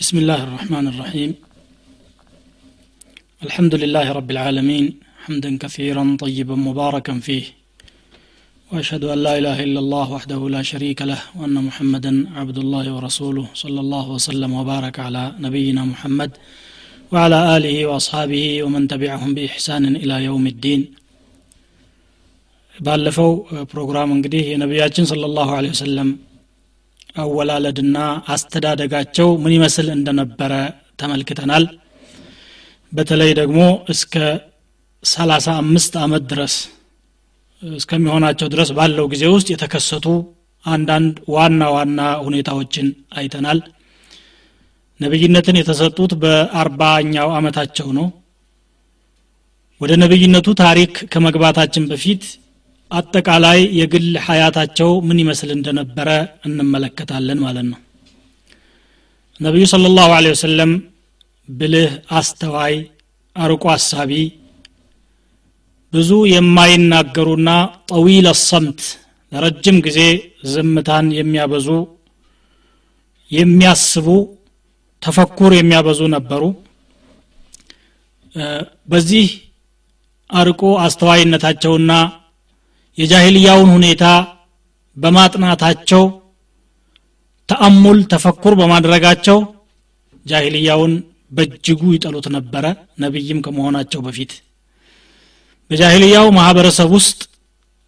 بسم الله الرحمن الرحيم. الحمد لله رب العالمين حمدا كثيرا طيبا مباركا فيه. وأشهد أن لا إله إلا الله وحده لا شريك له وأن محمدا عبد الله ورسوله صلى الله وسلم وبارك على نبينا محمد وعلى آله وأصحابه ومن تبعهم بإحسان إلى يوم الدين. بألفوا بروجرام انجديه نبياتنا صلى الله عليه وسلم አወላለድና አስተዳደጋቸው ምን ይመስል እንደነበረ ተመልክተናል። በተለይ ደግሞ እስከ ሰላሳ አምስት አመት ድረስ እስከሚሆናቸው ድረስ ባለው ጊዜ ውስጥ የተከሰቱ አንዳንድ ዋና ዋና ሁኔታዎችን አይተናል። ነቢይነትን የተሰጡት በአርባኛው አመታቸው ነው። ወደ ነቢይነቱ ታሪክ ከመግባታችን በፊት አጠቃላይ የግል ሀያታቸው ምን ይመስል እንደነበረ እንመለከታለን ማለት ነው። ነቢዩ ስለ ላሁ ወሰለም ብልህ አስተዋይ አርቆ አሳቢ ብዙ የማይናገሩና ጠዊል ሰምት ለረጅም ጊዜ ዝምታን የሚያበዙ የሚያስቡ ተፈኩር የሚያበዙ ነበሩ። በዚህ አርቆ አስተዋይነታቸውና የጃሂልያውን ሁኔታ በማጥናታቸው ተአሙል ተፈኩር በማድረጋቸው ጃሂልያውን በእጅጉ ይጠሉት ነበረ ነቢይም ከመሆናቸው በፊት። በጃሂልያው ማህበረሰብ ውስጥ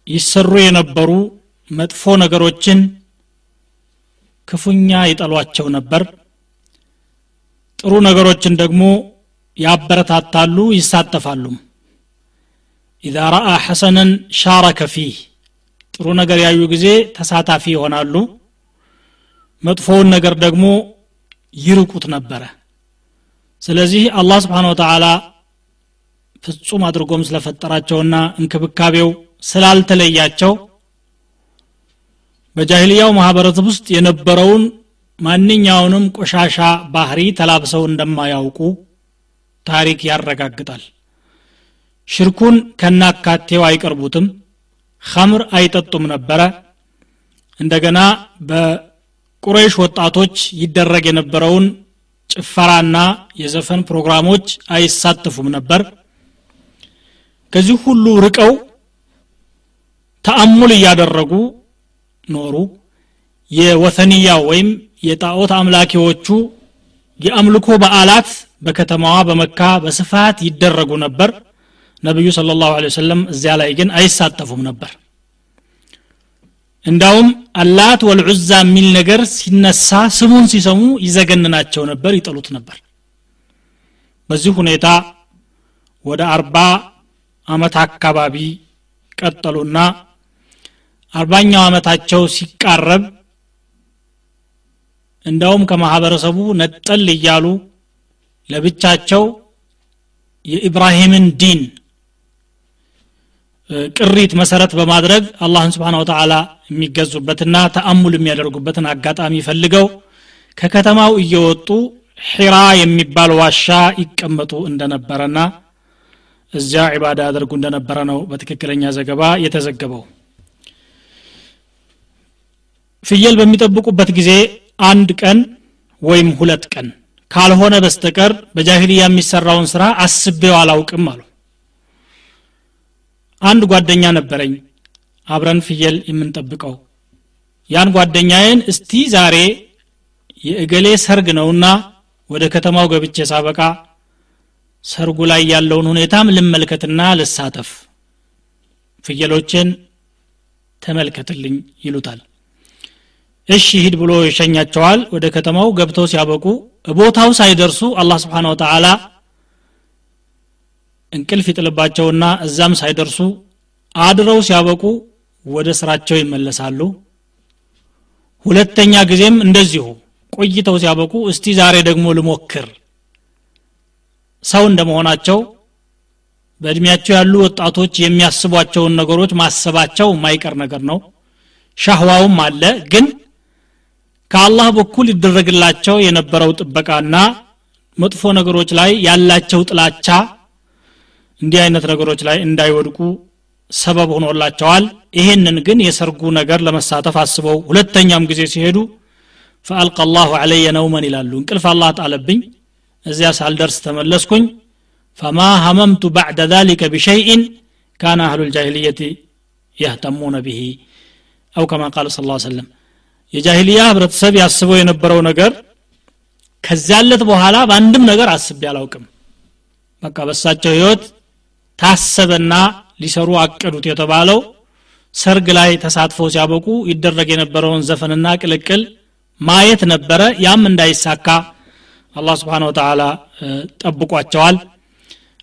ይሰሩ የነበሩ መጥፎ ነገሮችን ክፉኛ ይጠሏቸው ነበር። ጥሩ ነገሮችን ደግሞ ያበረታታሉ ይሳተፋሉም ኢዛ ረአ ሐሰነን ሻረከ ፊህ። ጥሩ ነገር ያዩ ጊዜ ተሳታፊ ይሆናሉ። መጥፎውን ነገር ደግሞ ይርቁት ነበረ። ስለዚህ አላህ ስብሓን ወተላ ፍጹም አድርጎም ስለፈጠራቸውና እንክብካቤው ስላልተለያቸው በጃሂልያው ማህበረሰብ ውስጥ የነበረውን ማንኛውንም ቆሻሻ ባህሪ ተላብሰው እንደማያውቁ ታሪክ ያረጋግጣል ሽርኩን ከናካቴው አይቀርቡትም ኸምር አይጠጡም ነበረ። እንደገና በቁረይሽ ወጣቶች ይደረግ የነበረውን ጭፈራና የዘፈን ፕሮግራሞች አይሳተፉም ነበር። ከዚህ ሁሉ ርቀው ተአሙል እያደረጉ ኖሩ። የወተንያ ወይም የጣዖት አምላኪዎቹ የአምልኮ በዓላት በከተማዋ በመካ በስፋት ይደረጉ ነበር ነቢዩ ስለ ላሁ ወሰለም እዚያ ላይ ግን አይሳተፉም ነበር። እንዳውም አላት ወልዑዛ የሚል ነገር ሲነሳ ስሙን ሲሰሙ ይዘገንናቸው ነበር ይጠሉት ነበር። በዚህ ሁኔታ ወደ አርባ አመት አካባቢ ቀጠሉና አርባኛው አመታቸው ሲቃረብ እንዳውም ከማህበረሰቡ ነጠል እያሉ ለብቻቸው የኢብራሂምን ዲን ቅሪት መሰረት በማድረግ አላህን ስብሓን ወተላ የሚገዙበትና ተአሙል የሚያደርጉበትን አጋጣሚ ፈልገው ከከተማው እየወጡ ሒራ የሚባል ዋሻ ይቀመጡ እንደነበረና እዚያ ዒባዳ ያደርጉ እንደነበረ ነው በትክክለኛ ዘገባ የተዘገበው። ፍየል በሚጠብቁበት ጊዜ አንድ ቀን ወይም ሁለት ቀን ካልሆነ በስተቀር በጃሂልያ የሚሰራውን ስራ አስቤው አላውቅም አሉ አንድ ጓደኛ ነበረኝ። አብረን ፍየል የምንጠብቀው። ያን ጓደኛዬን እስቲ ዛሬ የእገሌ ሰርግ ነውና ወደ ከተማው ገብቼ ሳበቃ ሰርጉ ላይ ያለውን ሁኔታም ልመልከትና ልሳተፍ። ፍየሎችን ተመልከትልኝ ይሉታል። እሺ ሂድ ብሎ ይሸኛቸዋል። ወደ ከተማው ገብተው ሲያበቁ ቦታው ሳይደርሱ አላህ ስብሓን ወተላ እንቅልፍ ይጥልባቸውና እዛም ሳይደርሱ አድረው ሲያበቁ ወደ ስራቸው ይመለሳሉ። ሁለተኛ ጊዜም እንደዚሁ ቆይተው ሲያበቁ እስቲ ዛሬ ደግሞ ልሞክር። ሰው እንደመሆናቸው በእድሜያቸው ያሉ ወጣቶች የሚያስቧቸውን ነገሮች ማሰባቸው የማይቀር ነገር ነው። ሻህዋውም አለ ግን ከአላህ በኩል ይደረግላቸው የነበረው ጥበቃና መጥፎ ነገሮች ላይ ያላቸው ጥላቻ እንዲህ አይነት ነገሮች ላይ እንዳይወድቁ ሰበብ ሆኖላቸዋል ይሄንን ግን የሰርጉ ነገር ለመሳተፍ አስበው ሁለተኛም ጊዜ ሲሄዱ ፈአልቀ አላሁ አለየ ነውመን ይላሉ እንቅልፍ አላህ ጣለብኝ እዚያ ሳልደርስ ተመለስኩኝ ፈማ ሀመምቱ ባዕደ ذلك بشيء كان أهل الجاهلية يهتمون به أو كما قال صلى الله عليه وسلم የጃሂልያ ህብረተሰብ ያስበው የነበረው ነገር ከዚያለት በኋላ በአንድም ነገር አስቤ አላውቅም በቃ በሳቸው ህይወት ታሰበና ሊሰሩ አቅዱት የተባለው ሰርግ ላይ ተሳትፎ ሲያበቁ ይደረግ የነበረውን ዘፈንና ቅልቅል ማየት ነበረ። ያም እንዳይሳካ አላህ ስብሓን ወተላ ጠብቋቸዋል።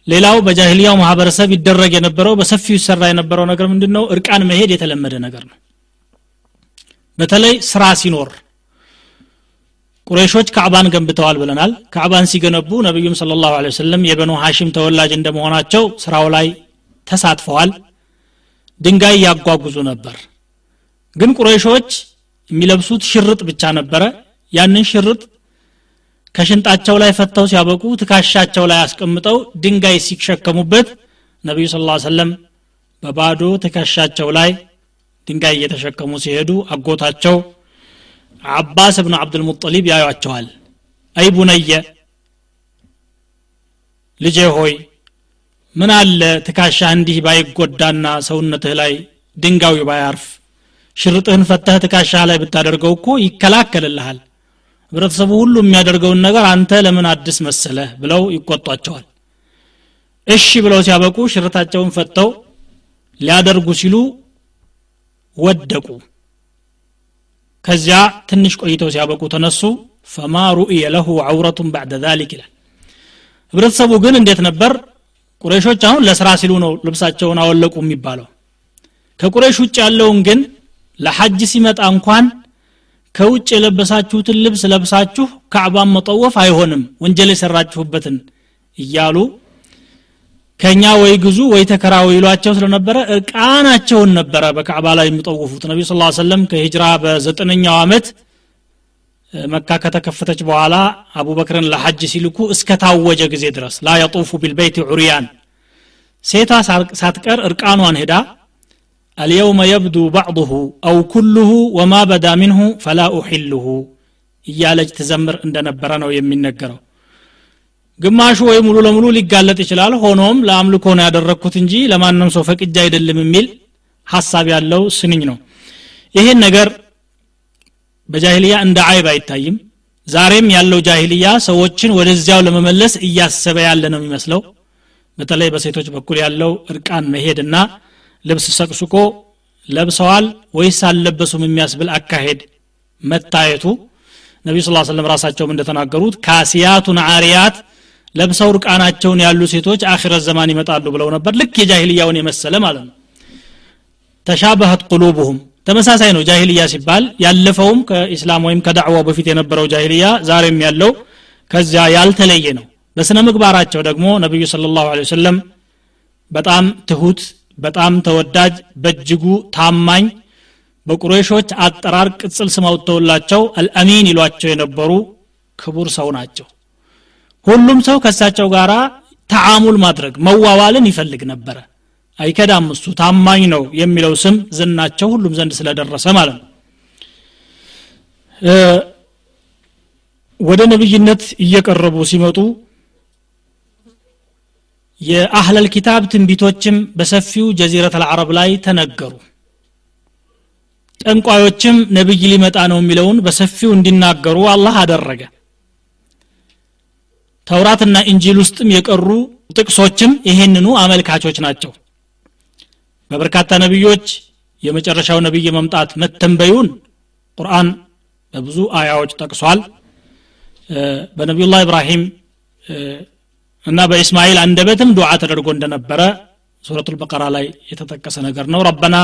ሌላው በጃሂልያው ማህበረሰብ ይደረግ የነበረው በሰፊው ይሰራ የነበረው ነገር ምንድን ነው እርቃን መሄድ የተለመደ ነገር ነው። በተለይ ስራ ሲኖር ቁረይሾች ካዕባን ገንብተዋል ብለናል። ካዕባን ሲገነቡ ነቢዩም ስለ ላሁ ወሰለም የበኑ ሐሽም ተወላጅ እንደመሆናቸው ስራው ላይ ተሳትፈዋል ድንጋይ ያጓጉዙ ነበር። ግን ቁረይሾች የሚለብሱት ሽርጥ ብቻ ነበረ። ያንን ሽርጥ ከሽንጣቸው ላይ ፈተው ሲያበቁ ትካሻቸው ላይ አስቀምጠው ድንጋይ ሲሸከሙበት ነቢዩ ስ ሰለም በባዶ ትከሻቸው ላይ ድንጋይ እየተሸከሙ ሲሄዱ አጎታቸው አባስ እብኑ አብዱልሙጠሊብ ያዩቸዋል አይ ቡነየ ልጄ ሆይ ምን አለ ትካሻህ እንዲህ ባይጎዳና ሰውነትህ ላይ ድንጋዩ ባያርፍ? ሽርጥህን ፈተህ ትካሻህ ላይ ብታደርገው እኮ ይከላከልልሃል። ህብረተሰቡ ሁሉ የሚያደርገውን ነገር አንተ ለምን አዲስ መሰለህ? ብለው ይቆጧቸዋል። እሺ ብለው ሲያበቁ ሽርታቸውን ፈተው ሊያደርጉ ሲሉ ወደቁ ከዚያ ትንሽ ቆይተው ሲያበቁ ተነሱ። ፈማ ሩእየ ለሁ ዐውረቱን ባዕደ ዛሊክ ይላል። ህብረተሰቡ ግን እንዴት ነበር? ቁረሾች አሁን ለስራ ሲሉ ነው ልብሳቸውን አወለቁ የሚባለው። ከቁረሽ ውጭ ያለውን ግን ለሐጅ ሲመጣ እንኳን ከውጭ የለበሳችሁትን ልብስ ለብሳችሁ ካዕባን መጠወፍ አይሆንም ወንጀል የሰራችሁበትን እያሉ ከኛ ወይ ግዙ ወይ ተከራው ይሏቸው ስለነበረ እርቃናቸውን ነበረ በካዕባ ላይ የሚጠውፉት። ነቢ ስ ሰለም ከሂጅራ በዘጠነኛው ዓመት መካ ከተከፈተች በኋላ አቡበክርን ለሐጅ ሲልኩ እስከ ታወጀ ጊዜ ድረስ ላ የጡፉ ቢልበይት ዑርያን። ሴታ ሳትቀር እርቃኗን ሄዳ አልየውመ የብዱ ባዕضሁ አው ኩልሁ ወማ በዳ ምንሁ ፈላ ኡሕልሁ እያለች ትዘምር እንደነበረ ነው የሚነገረው። ግማሹ ወይ ሙሉ ለሙሉ ሊጋለጥ ይችላል። ሆኖም ለአምልኮ ነው ያደረግኩት እንጂ ለማንም ሰው ፈቅጃ አይደለም የሚል ሀሳብ ያለው ስንኝ ነው። ይህን ነገር በጃሂልያ እንደ አይብ አይታይም። ዛሬም ያለው ጃሂልያ ሰዎችን ወደዚያው ለመመለስ እያሰበ ያለ ነው የሚመስለው። በተለይ በሴቶች በኩል ያለው እርቃን መሄድና ልብስ ሰቅስቆ ለብሰዋል ወይስ አልለበሱም የሚያስብል አካሄድ መታየቱ። ነቢዩ ስ ሰለም ራሳቸውም እንደተናገሩት ካሲያቱን አሪያት ለብሰው ርቃናቸውን ያሉ ሴቶች አኺረት ዘማን ይመጣሉ ብለው ነበር። ልክ የጃሂልያውን የመሰለ ማለት ነው። ተሻበሀት ቁሉቡሁም ተመሳሳይ ነው። ጃሂልያ ሲባል ያለፈውም ከኢስላም ወይም ከዳዕዋው በፊት የነበረው ጃሂልያ ዛሬም ያለው ከዚያ ያልተለየ ነው። በስነ ምግባራቸው ደግሞ ነቢዩ ስለ ላሁ ወሰለም በጣም ትሁት በጣም ተወዳጅ በእጅጉ ታማኝ በቁሬሾች አጠራር ቅጽል ስም አልአሚን ይሏቸው የነበሩ ክቡር ሰው ናቸው ሁሉም ሰው ከእሳቸው ጋር ተዓሙል ማድረግ መዋዋልን ይፈልግ ነበረ። አይከዳም እሱ ታማኝ ነው የሚለው ስም ዝናቸው ሁሉም ዘንድ ስለደረሰ ማለት ነው። ወደ ነብይነት እየቀረቡ ሲመጡ የአህለል ኪታብ ትንቢቶችም በሰፊው ጀዚረት አልዓረብ ላይ ተነገሩ። ጠንቋዮችም ነብይ ሊመጣ ነው የሚለውን በሰፊው እንዲናገሩ አላህ አደረገ ተውራትና ኢንጂል ውስጥም የቀሩ ጥቅሶችም ይሄንኑ አመልካቾች ናቸው በበርካታ ነቢዮች የመጨረሻው ነቢይ መምጣት መተንበዩን ቁርአን በብዙ አያዎች ጠቅሷል በነቢዩላህ ኢብራሂም እና በኢስማኤል አንደበትም ዱዓ ተደርጎ እንደነበረ ሱረቱ ልበቀራ ላይ የተጠቀሰ ነገር ነው ረበና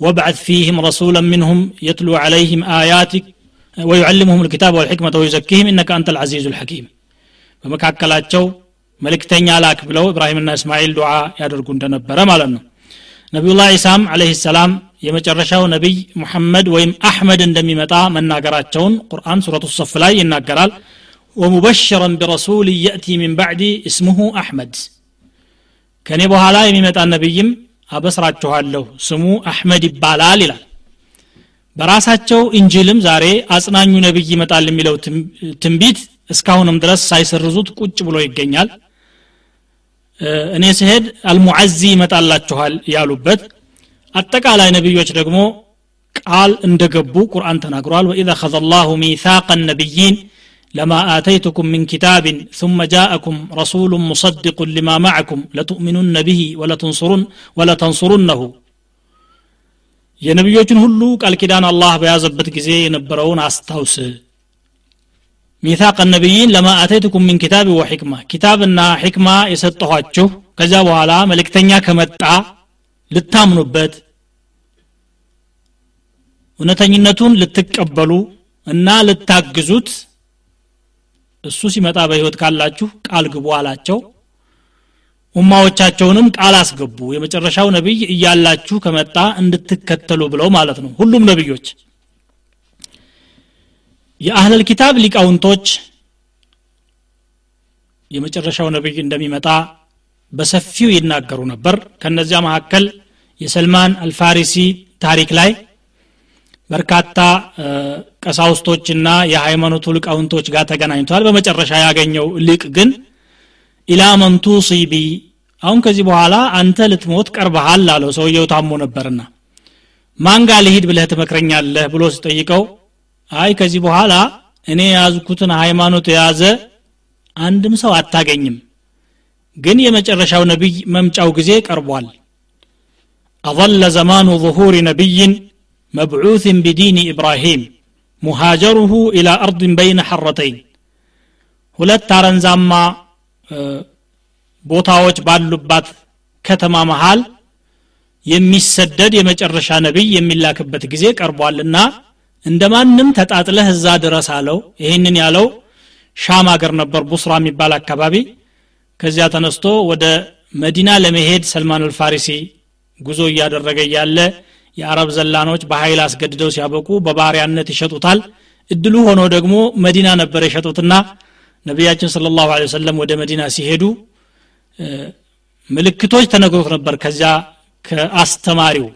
وابعث فيهم رسولا منهم يتلو عليهم آياتك ويعلمهم الكتاب والحكمة ويزكيهم إنك أنت العزيز الحكيم በመካከላቸው መልእክተኛ ላክ ብለው ኢብራሂምና እስማኤል ዱዓ ያደርጉ እንደነበረ ማለት ነው። ነቢዩላህ ዒሳም አለህ ሰላም የመጨረሻው ነቢይ ሙሐመድ ወይም አሕመድ እንደሚመጣ መናገራቸውን ቁርአን ሱረቱ ሰፍ ላይ ይናገራል። ወሙበሽረን ቢረሱል የእቲ ሚን ባዕዲ እስሙሁ አሕመድ። ከእኔ በኋላ የሚመጣ ነቢይም አበስራችኋለሁ ስሙ አሕመድ ይባላል ይላል። በራሳቸው እንጅልም ዛሬ አጽናኙ ነቢይ ይመጣል የሚለው ትንቢት እስካሁንም ድረስ ሳይሰርዙት ቁጭ ብሎ ይገኛል። እኔ ስሄድ አልሙዓዚ ይመጣላችኋል ያሉበት አጠቃላይ ነቢዮች ደግሞ ቃል እንደገቡ ቁርአን ተናግሯል። ወኢዛ አኸዘ አላሁ ሚሳቅ ነቢይን ለማ አተይቱኩም ምን ኪታብን ثم ጃአኩም رسول مصدق ሊማ معكم لتؤمنن به ولتنصرن ولتنصرنه የነቢዮችን ሁሉ ቃል ኪዳን አላህ በያዘበት ጊዜ የነበረውን አስታውስ። ሚታቅ ነቢይን ለማ አተይትኩም ሚን ኪታብ ወሕክማ። ኪታብና ሕክማ የሰጠኋችሁ ከዚያ በኋላ መልእክተኛ ከመጣ ልታምኑበት እውነተኝነቱን ልትቀበሉ እና ልታግዙት እሱ ሲመጣ በህይወት ካላችሁ ቃል ግቡ አላቸው። ኡማዎቻቸውንም ቃል አስገቡ። የመጨረሻው ነቢይ እያላችሁ ከመጣ እንድትከተሉ ብለው ማለት ነው። ሁሉም ነቢዮች የአህለል ኪታብ ሊቃውንቶች የመጨረሻው ነቢይ እንደሚመጣ በሰፊው ይናገሩ ነበር። ከነዚያ መካከል የሰልማን አልፋሪሲ ታሪክ ላይ በርካታ ቀሳውስቶችና የሃይማኖቱ ሊቃውንቶች ጋር ተገናኝቷል። በመጨረሻ ያገኘው ሊቅ ግን ኢላ መንቱ ሲቢ አሁን ከዚህ በኋላ አንተ ልትሞት ቀርበሃል አለው። ሰውየው ታሞ ነበርና ማን ጋር ልሂድ ብለህ ትመክረኛለህ? ብሎ ሲጠይቀው አይ ከዚህ በኋላ እኔ የያዝኩትን ሃይማኖት የያዘ አንድም ሰው አታገኝም ግን የመጨረሻው ነቢይ መምጫው ጊዜ ቀርቧል أظل زمان ظهور نبي مبعوث بدين إبراهيم مهاجره إلى أرض بين حرتين ሁለት አረንዛማ ቦታዎች ባሉባት ከተማ መሃል የሚሰደድ የመጨረሻ ነቢይ የሚላክበት ጊዜ ቀርቧልና እንደ ማንም ተጣጥለህ እዛ ድረስ አለው። ይህንን ያለው ሻም አገር ነበር ቡስራ የሚባል አካባቢ። ከዚያ ተነስቶ ወደ መዲና ለመሄድ ሰልማን አልፋሪሲ ጉዞ እያደረገ እያለ የአረብ ዘላኖች በኃይል አስገድደው ሲያበቁ በባሪያነት ይሸጡታል። እድሉ ሆኖ ደግሞ መዲና ነበር የሸጡትና ነቢያችን ስለ ላሁ ወሰለም ወደ መዲና ሲሄዱ ምልክቶች ተነግሮት ነበር። ከዚያ ከአስተማሪው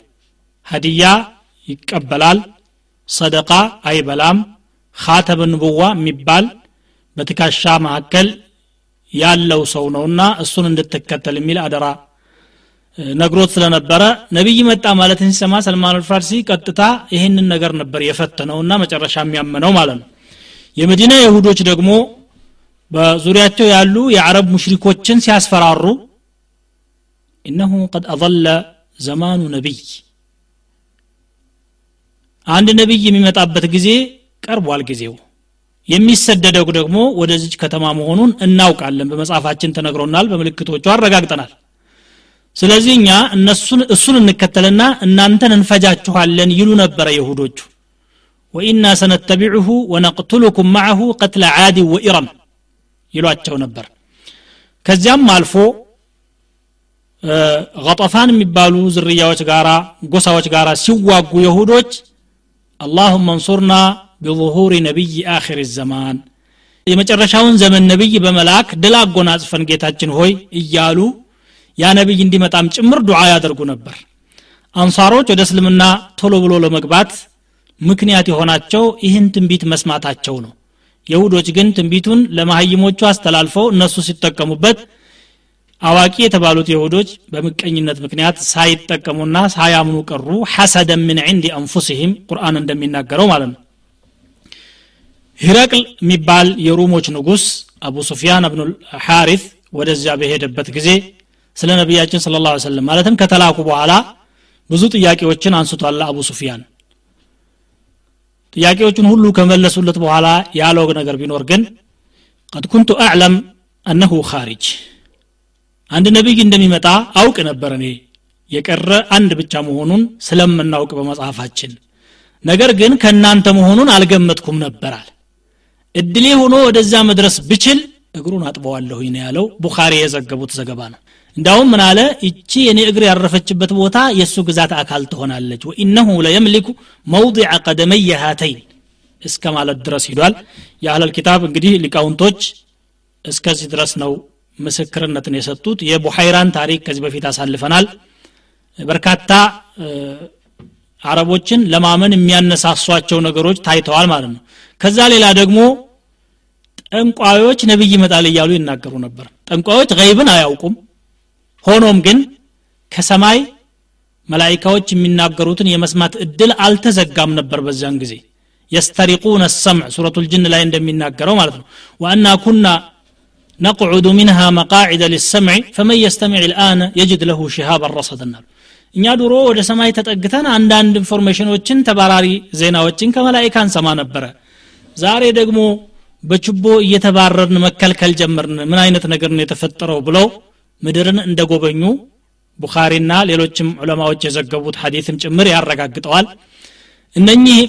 ሀዲያ ይቀበላል ሰደቃ አይበላም። ካተብ ንቡዋ የሚባል በትካሻ መካከል ያለው ሰው ነውና እሱን እንድትከተል የሚል አደራ ነግሮት ስለነበረ ነቢይ መጣ ማለትን ሲሰማ ሰልማን አልፋርሲ ቀጥታ ይህንን ነገር ነበር የፈተነውና መጨረሻ የሚያመነው ማለት ነው። የመዲና የሁዶች ደግሞ በዙሪያቸው ያሉ የአረብ ሙሽሪኮችን ሲያስፈራሩ ኢነሁ ቀድ አضለ ዘማኑ ነቢይ አንድ ነቢይ የሚመጣበት ጊዜ ቀርቧል ጊዜው። የሚሰደደው ደግሞ ወደዚች ከተማ መሆኑን እናውቃለን በመጽሐፋችን ተነግሮናል በምልክቶቹ አረጋግጠናል። ስለዚህ እኛ እነሱን እሱን እንከተልና እናንተን እንፈጃችኋለን ይሉ ነበረ የሁዶቹ ወኢና ሰነተቢዑሁ ወነቅትሉኩም ማዐሁ ቀትለ ዓዲ ወኢረም ይሏቸው ነበር። ከዚያም አልፎ ገጠፋን የሚባሉ ዝርያዎች ጋራ ጎሳዎች ጋራ ሲዋጉ የሁዶች አላሁመ እንሱርና ቢظሁር ነቢይ አኺር ዘማን የመጨረሻውን ዘመን ነቢይ በመላክ ድል አጎናጽፈን ጌታችን ሆይ እያሉ ያ ነቢይ እንዲመጣም ጭምር ዱዓ ያደርጉ ነበር። አንሳሮች ወደ እስልምና ቶሎ ብሎ ለመግባት ምክንያት የሆናቸው ይህን ትንቢት መስማታቸው ነው። የሁዶች ግን ትንቢቱን ለማሀይሞቹ አስተላልፈው እነሱ ሲጠቀሙበት አዋቂ የተባሉት የሁዶች በምቀኝነት ምክንያት ሳይጠቀሙና ሳያምኑ ቀሩ። ሐሰደን ምን ዕንድ አንፉሲህም ቁርአን እንደሚናገረው ማለት ነው። ሂረቅል የሚባል የሩሞች ንጉስ አቡ ሱፊያን እብኑ ሐሪት ወደዚያ በሄደበት ጊዜ ስለ ነቢያችን ስለ ላ ሰለም ማለትም ከተላኩ በኋላ ብዙ ጥያቄዎችን አንስቷል አቡ ሱፊያን። ጥያቄዎቹን ሁሉ ከመለሱለት በኋላ ያለው ነገር ቢኖር ግን ቀድ ኩንቱ አዕለም አነሁ ካሪጅ አንድ ነቢይ እንደሚመጣ አውቅ ነበር እኔ። የቀረ አንድ ብቻ መሆኑን ስለምናውቅ በመጽሐፋችን። ነገር ግን ከእናንተ መሆኑን አልገመትኩም ነበራል እድሌ ሆኖ ወደዛ መድረስ ብችል እግሩን አጥበዋለሁ ነው ያለው። ቡኻሪ የዘገቡት ዘገባ ነው። እንዳውም ምን አለ? እቺ የኔ እግር ያረፈችበት ቦታ የእሱ ግዛት አካል ትሆናለች። ወኢነሁ ለየምሊኩ መውضع ቀደመየ ሃተይን እስከ ማለት ድረስ ሂዷል። የአህለል ኪታብ እንግዲህ ሊቃውንቶች እስከዚህ ድረስ ነው ምስክርነትን የሰጡት የቡሐይራን ታሪክ ከዚህ በፊት አሳልፈናል። በርካታ አረቦችን ለማመን የሚያነሳሷቸው ነገሮች ታይተዋል ማለት ነው። ከዛ ሌላ ደግሞ ጠንቋዮች ነቢይ ይመጣል እያሉ ይናገሩ ነበር። ጠንቋዮች ገይብን አያውቁም። ሆኖም ግን ከሰማይ መላይካዎች የሚናገሩትን የመስማት እድል አልተዘጋም ነበር በዛን ጊዜ። يسترقون السمع سورة الجن ላይ እንደሚናገረው ማለት ነው። وأنا كنا نقعد منها مقاعد للسمع فمن يستمع الآن يجد له شهابا رصدا ይላሉ እኛ ድሮ ወደ ሰማይ ተጠግተን አንዳንድ information ኦችን ተባራሪ ዜናዎችን ከመላይካ እንሰማ ነበረ። ዛሬ ደግሞ በችቦ እየተባረርን መከልከል ጀመርን። ምን አይነት ነገር ነው የተፈጠረው ብለው ምድርን እንደጎበኙ ቡኻሪና ሌሎችም ዑለማዎች የዘገቡት ሐዲትም ጭምር ያረጋግጠዋል። እነኚህ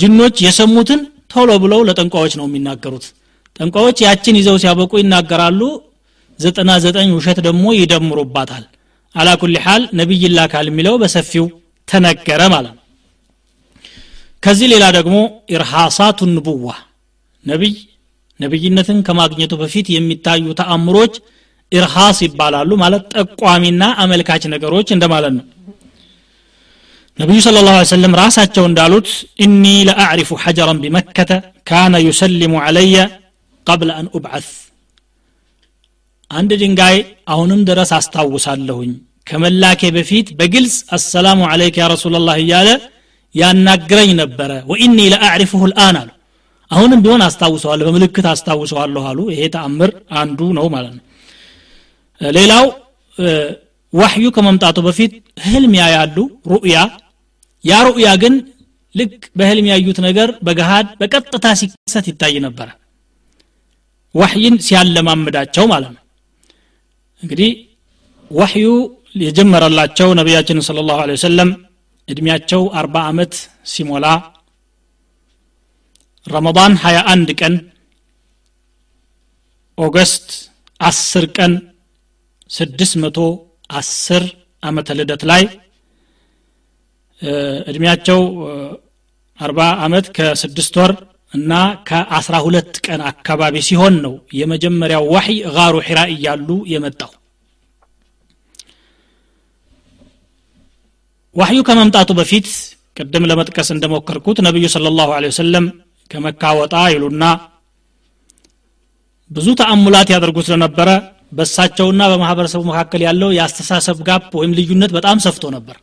ጅኖች የሰሙትን ቶሎ ብለው ለጠንቋዎች ነው የሚናገሩት ጠንቋዎች ያችን ይዘው ሲያበቁ ይናገራሉ። ዘጠና ዘጠኝ ውሸት ደግሞ ይደምሩባታል። አላኩል ሓል ነቢይ ላካል የሚለው በሰፊው ተነገረ ማለት ነው። ከዚህ ሌላ ደግሞ ኢርሃሳቱ ንቡዋ ነቢይ ነቢይነትን ከማግኘቱ በፊት የሚታዩ ተአምሮች ኢርሃስ ይባላሉ ማለት ጠቋሚና አመልካች ነገሮች እንደማለት ነው። ነቢዩ ስለ ላሁ ሰለም ራሳቸው እንዳሉት እኒ ለአዕሪፉ ሐጀረን ቢመከተ ካነ ዩሰሊሙ ዓለየ ቀብለ አን ኡብዓት አንድ ድንጋይ አሁንም ድረስ አስታውሳለሁኝ። ከመላኬ በፊት በግልጽ አሰላሙ አለይከ ያ ረሱላላህ እያለ ያናግረኝ ነበረ። ወኢኒ ለአዕሪፉሁ ልአን አሉ። አሁንም ቢሆን አስታውሰዋለሁ በምልክት አስታውሰዋለሁ አሉ። ይሄ ተአምር አንዱ ነው ማለት ነው። ሌላው ዋህዩ ከመምጣቱ በፊት ህልም ያያሉ ሩእያ ያ ሩእያ ግን ልክ በህልም ያዩት ነገር በገሃድ በቀጥታ ሲከሰት ይታይ ነበረ ዋህይን ሲያለማምዳቸው ማለት ነው። እንግዲህ ዋህዩ የጀመረላቸው ነቢያችን ስለ ላሁ ወሰለም እድሜያቸው አርባ ዓመት ሲሞላ ረመዳን 21 ቀን August 10 ቀን 610 ዓመተ ልደት ላይ እድሜያቸው አርባ ዓመት ከስድስት ወር እና ከአስራ ሁለት ቀን አካባቢ ሲሆን ነው የመጀመሪያው ዋሕይ ጋሩ ሒራ እያሉ የመጣው። ዋሕዩ ከመምጣቱ በፊት ቅድም ለመጥቀስ እንደሞከርኩት ነቢዩ صلى الله عليه وسلم ከመካ ወጣ ይሉና ብዙ تأملات ያደርጉ ስለነበረ በእሳቸውና በማህበረሰቡ መካከል ያለው የአስተሳሰብ gap ወይም ልዩነት በጣም ሰፍቶ ነበር።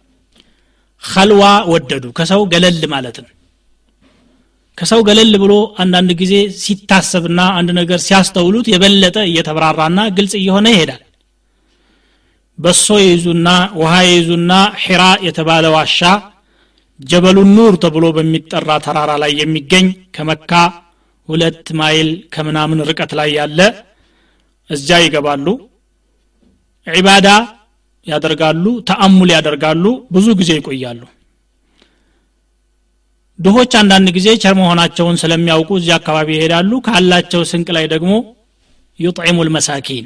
خلوة ወደዱ ከሰው ገለል ማለትን ከሰው ገለል ብሎ አንዳንድ ጊዜ ሲታሰብና አንድ ነገር ሲያስተውሉት የበለጠ እየተብራራና ግልጽ እየሆነ ይሄዳል። በሶ ይይዙና ውሃ ይይዙና ሒራ የተባለ ዋሻ ጀበሉ ኑር ተብሎ በሚጠራ ተራራ ላይ የሚገኝ ከመካ ሁለት ማይል ከምናምን ርቀት ላይ ያለ እዚያ ይገባሉ። ዒባዳ ያደርጋሉ ተአሙል ያደርጋሉ ብዙ ጊዜ ይቆያሉ ድሆች አንዳንድ ጊዜ ቸር መሆናቸውን ስለሚያውቁ እዚህ አካባቢ ይሄዳሉ። ካላቸው ስንቅ ላይ ደግሞ ዩጥዒሙ ልመሳኪን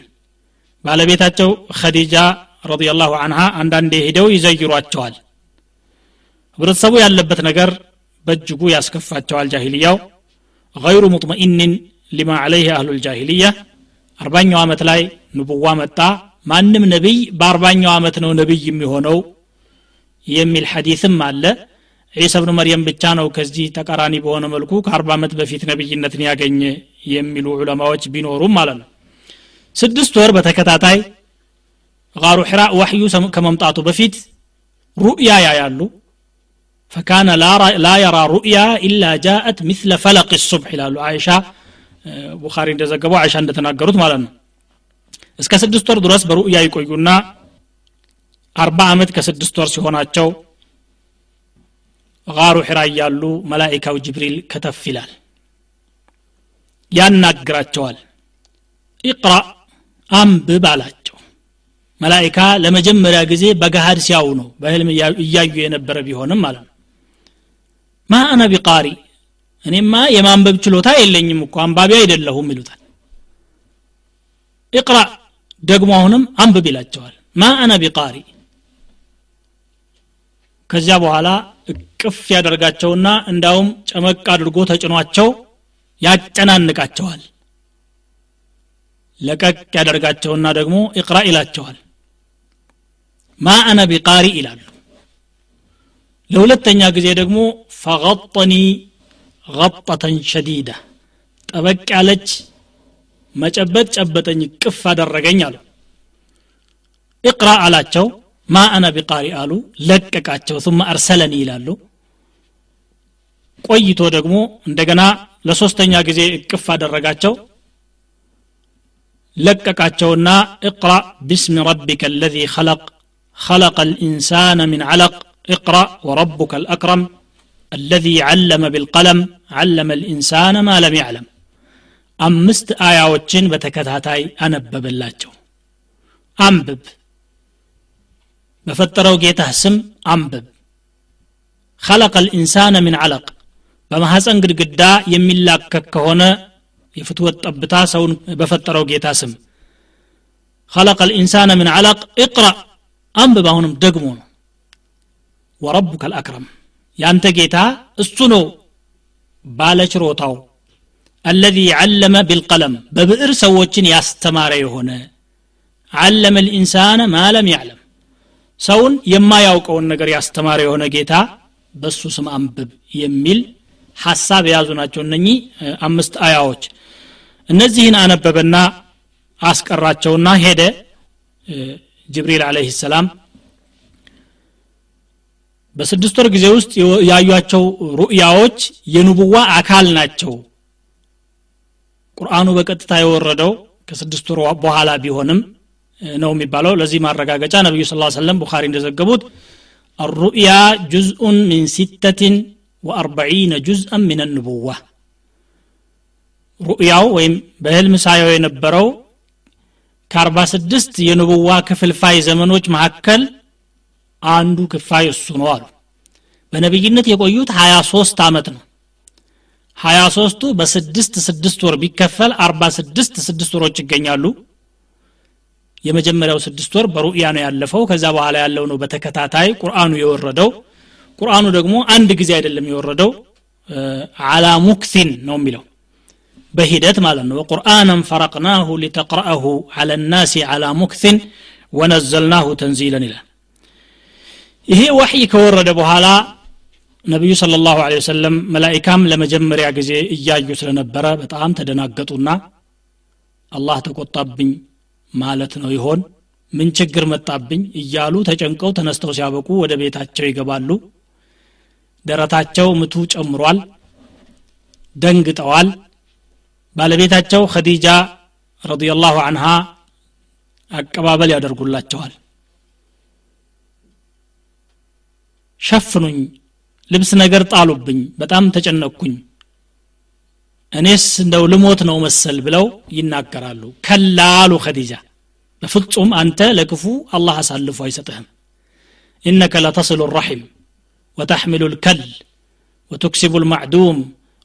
ባለቤታቸው ኸዲጃ ረዲየላሁ አንሃ አንዳንዴ ሄደው ይዘይሯቸዋል። ህብረተሰቡ ያለበት ነገር በእጅጉ ያስከፋቸዋል ጃሂልያው። ገይሩ ሙጥመኢንን ሊማ ዓለይህ አህሉ ልጃሂልያ አርባኛው ዓመት ላይ ንቡዋ መጣ። ማንም ነቢይ በአርባኛው ዓመት ነው ነቢይ የሚሆነው የሚል ሐዲስም አለ ዒሳ ብኑ መርየም ብቻ ነው ከዚህ ተቃራኒ በሆነ መልኩ ከአርባ ዓመት በፊት ነቢይነትን ያገኘ የሚሉ ዑለማዎች ቢኖሩም ማለት ነው። ስድስት ወር በተከታታይ ጋሩ ሒራ ዋሕዩ ከመምጣቱ በፊት ሩእያ ያያሉ። ፈካነ ላ የራ ሩእያ ኢላ ጃአት ምስለ ፈለቅ ሱብሕ ይላሉ። አይሻ ቡኻሪ እንደዘገበው አይሻ እንደተናገሩት ማለት ነው። እስከ ስድስት ወር ድረስ በሩእያ ይቆዩና አርባ ዓመት ከስድስት ወር ሲሆናቸው ጋሩ ሒራ እያሉ መላኢካው ጅብሪል ከተፍ ይላል። ያናግራቸዋል። ኢቅራ አንብብ አላቸው። መላኢካ ለመጀመሪያ ጊዜ በገሃድ ሲያው ነው በህልም እያዩ የነበረ ቢሆንም ማለት ነው። ማ አነ ቢቃሪ እኔማ የማንበብ ችሎታ የለኝም እኮ አንባቢ አይደለሁም ይሉታል። ኢቅራ ደግሞ አሁንም አንብብ ይላቸዋል። ማ አነ ቢቃሪ ከዚያ በኋላ እቅፍ ያደርጋቸውና እንዳውም ጨመቅ አድርጎ ተጭኗቸው ያጨናንቃቸዋል። ለቀቅ ያደርጋቸውና ደግሞ ኢቅራ ይላቸዋል። ማ አነ ቢቃሪ ይላሉ። ለሁለተኛ ጊዜ ደግሞ ፈغጠኒ غጠተን ሸዲዳ ጠበቅ ያለች መጨበጥ ጨበጠኝ ቅፍ አደረገኝ አሉ። እቅራ አላቸው ማ አነ ቢቃሪ አሉ ለቀቃቸው ثم አርሰለኒ ይላሉ ቆይቶ ደግሞ እንደገና ለሶስተኛ ጊዜ እቅፍ አደረጋቸው ለቀቃቸውና اقرأ باسم ربك الذي خلق خلق الإنسان من علق اقرأ وربك الأكرم الذي علم بالقلم علم الإنسان ما لم يعلم አምስት አያዎችን በተከታታይ አነበበላቸው አንብብ በፈጠረው ጌታ ስም አንብብ خلق الإنسان من علق በማሐፀን ግድግዳ የሚላከክ ከሆነ የፍትወት ጠብታ ሰውን በፈጠረው ጌታ ስም خلق الإنسان من علق اقرأ አንብብ አሁንም ደግሞ ነው ወረቡከ الأكرم ያንተ ጌታ እሱ ነው ባለችሮታው الذي علم بالقلم በብዕር ሰዎችን ያስተማረ የሆነ علم الإنسان ما لم يعلم ሰውን የማያውቀውን ነገር ያስተማረ የሆነ ጌታ በሱ ስም አንብብ የሚል ሐሳብ የያዙ ናቸው እነኚህ አምስት አያዎች። እነዚህን አነበበና አስቀራቸውና ሄደ። ጅብሪል አለህ ሰላም በስድስት ወር ጊዜ ውስጥ ያዩቸው ሩእያዎች የንቡዋ አካል ናቸው። ቁርአኑ በቀጥታ የወረደው ከስድስት ወር በኋላ ቢሆንም ነው የሚባለው ለዚህ ማረጋገጫ ነቢዩ ስ ሰለም ቡኻሪ እንደዘገቡት الرؤيا جزء من ستة وأربعين جزءا من النبوة ሩእያው ወይም በህልም ሳየው የነበረው ከአርባ ስድስት የንቡዋ ክፍልፋይ ዘመኖች መካከል አንዱ ክፋይ እሱ ነው አሉ በነቢይነት የቆዩት ሀያ ሶስት አመት ነው ሀያ ሶስቱ በስድስት ስድስት ወር ቢከፈል አርባ ስድስት ስድስት ወሮች ይገኛሉ የመጀመሪያው ስድስት ወር በሩእያ ነው ያለፈው። ከዛ በኋላ ያለው ነው በተከታታይ ቁርአኑ የወረደው። ቁርአኑ ደግሞ አንድ ጊዜ አይደለም የወረደው አላ ሙክሲን ነው የሚለው በሂደት ማለት ነው። ወቁርአናን ፈረቅናሁ ሊተቅረአሁ አላ ናሲ አላ ሙክሲን ወነዘልናሁ ተንዚለን ይላል። ይሄ ወሕይ ከወረደ በኋላ ነቢዩ ስለ ላሁ ወሰለም መላይካም ለመጀመሪያ ጊዜ እያዩ ስለነበረ በጣም ተደናገጡና አላህ ተቆጣብኝ ማለት ነው ይሆን? ምን ችግር መጣብኝ? እያሉ ተጨንቀው ተነስተው ሲያበቁ ወደ ቤታቸው ይገባሉ። ደረታቸው ምቱ ጨምሯል ደንግጠዋል። ባለቤታቸው ኸዲጃ ረዲየላሁ አንሃ አቀባበል ያደርጉላቸዋል። ሸፍኑኝ ልብስ ነገር ጣሉብኝ በጣም ተጨነቅኩኝ እኔስ እንደው ልሞት ነው መሰል ብለው ይናገራሉ ከላሉ ኸዲጃ በፍጹም አንተ ለክፉ አላህ አሳልፎ አይሰጥህም ኢነከ ለተስሉ الرحم وتحمل الكل وتكسب المعدوم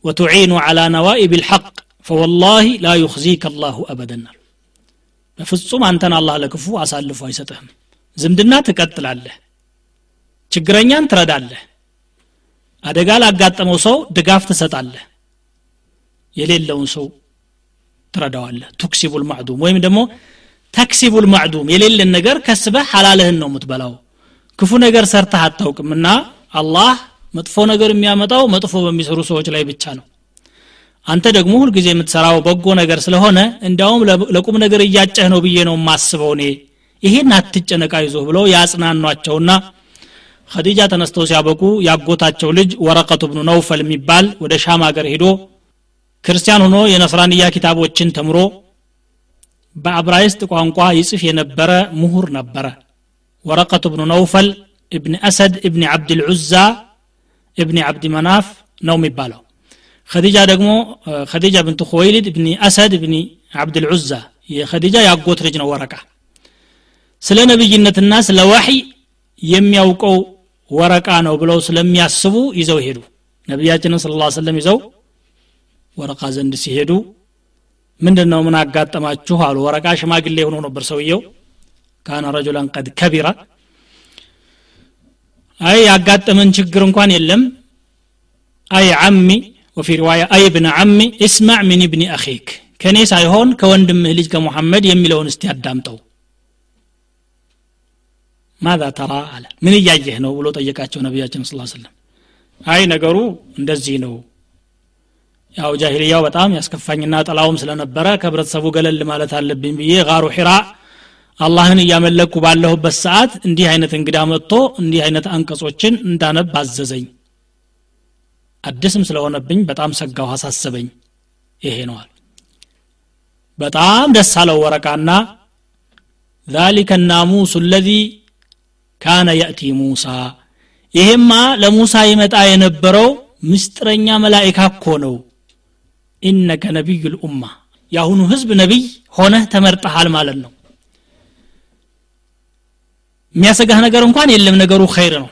وتعين على نوائب الحق فوالله لا يخزيك الله أبدا በፍጹም አንተን አላህ ለክፉ አሳልፎ አይሰጥህም ዝምድና ትቀጥላለህ ችግረኛን ትረዳለህ አደጋ ላጋጠመው ሰው ድጋፍ ትሰጣለህ የሌለውን ሰው ትረዳዋለህ። ቱክሲቡል ማዕዱም ወይም ደግሞ ተክሲቡል ማዕዱም የሌለን ነገር ከስበህ ሐላለህን ነው የምትበላው። ክፉ ነገር ሰርተህ አታውቅምና አላህ መጥፎ ነገር የሚያመጣው መጥፎ በሚሰሩ ሰዎች ላይ ብቻ ነው። አንተ ደግሞ ሁልጊዜ የምትሰራው በጎ ነገር ስለሆነ እንዲያውም ለቁም ነገር እያጨህ ነው ብዬ ነው የማስበው እኔ። ይሄን አትጨነቃ ይዞ ብለው ያጽናኗቸውና ኸዲጃ ተነስተው ሲያበቁ ያጎታቸው ልጅ ወረቀቱ ብኑ ነውፈል የሚባል ወደ ሻም ሀገር ሄዶ ክርስቲያን ሆኖ የነስራንያ ኪታቦችን ተምሮ በአብራይስጥ ቋንቋ ይጽፍ የነበረ ምሁር ነበረ። ወረቀቱ ብኑ ነውፈል እብን አሰድ እብን ዓብድልዑዛ እብን ዓብድ መናፍ ነው የሚባለው። ኸዲጃ ደግሞ ኸዲጃ ብንት ኹወይሊድ እብኒ አሰድ እብኒ ዓብድልዑዛ የኸዲጃ ያጎት ልጅ ነው ወረቃ። ስለ ነብይነትና ስለ ዋሕይ የሚያውቀው ወረቃ ነው ብለው ስለሚያስቡ ይዘው ሄዱ። ነቢያችንን ስለ ላ ሰለም ይዘው ወረቃ ዘንድ ሲሄዱ ምንድን ነው ምን አጋጠማችሁ አሉ። ወረቃ ሽማግሌ ሆኖ ነበር ሰውየው። ካነ ረጁላን ቀድ ከቢራ። አይ ያጋጠመን ችግር እንኳን የለም። أي عم وفي رواية أي ابن عم اسمع من ابن أخيك። ከእኔ ሳይሆን ከወንድምህ ልጅ ከሙሐመድ የሚለውን እስቲ አዳምጠው። ماذا ترى አለ። ምን እያየህ ነው ብሎ ጠየቃቸው ነቢያችን صلى الله عليه وسلم አይ ነገሩ እንደዚህ ነው ያው ጃሂልያው በጣም ያስከፋኝና ጠላውም ስለነበረ ከህብረተሰቡ ገለል ማለት አለብኝ ብዬ ጋሩ ሒራ አላህን እያመለኩ ባለሁበት ሰዓት እንዲህ አይነት እንግዳ መጥቶ እንዲህ አይነት አንቀጾችን እንዳነብ አዘዘኝ አዲስም ስለሆነብኝ በጣም ሰጋው አሳሰበኝ ይሄ ነዋል በጣም ደስ አለው ወረቃና ذلك الناموس الذي كان يأتي موسى ይሄማ ለሙሳ ይመጣ የነበረው ምስጥረኛ መላይካ እኮ ነው ኢነከ ነቢዩ ልኡማ የአሁኑ ህዝብ ነቢይ ሆነህ ተመርጠሃል ማለት ነው። የሚያሰጋህ ነገር እንኳን የለም ነገሩ ኸይር ነው።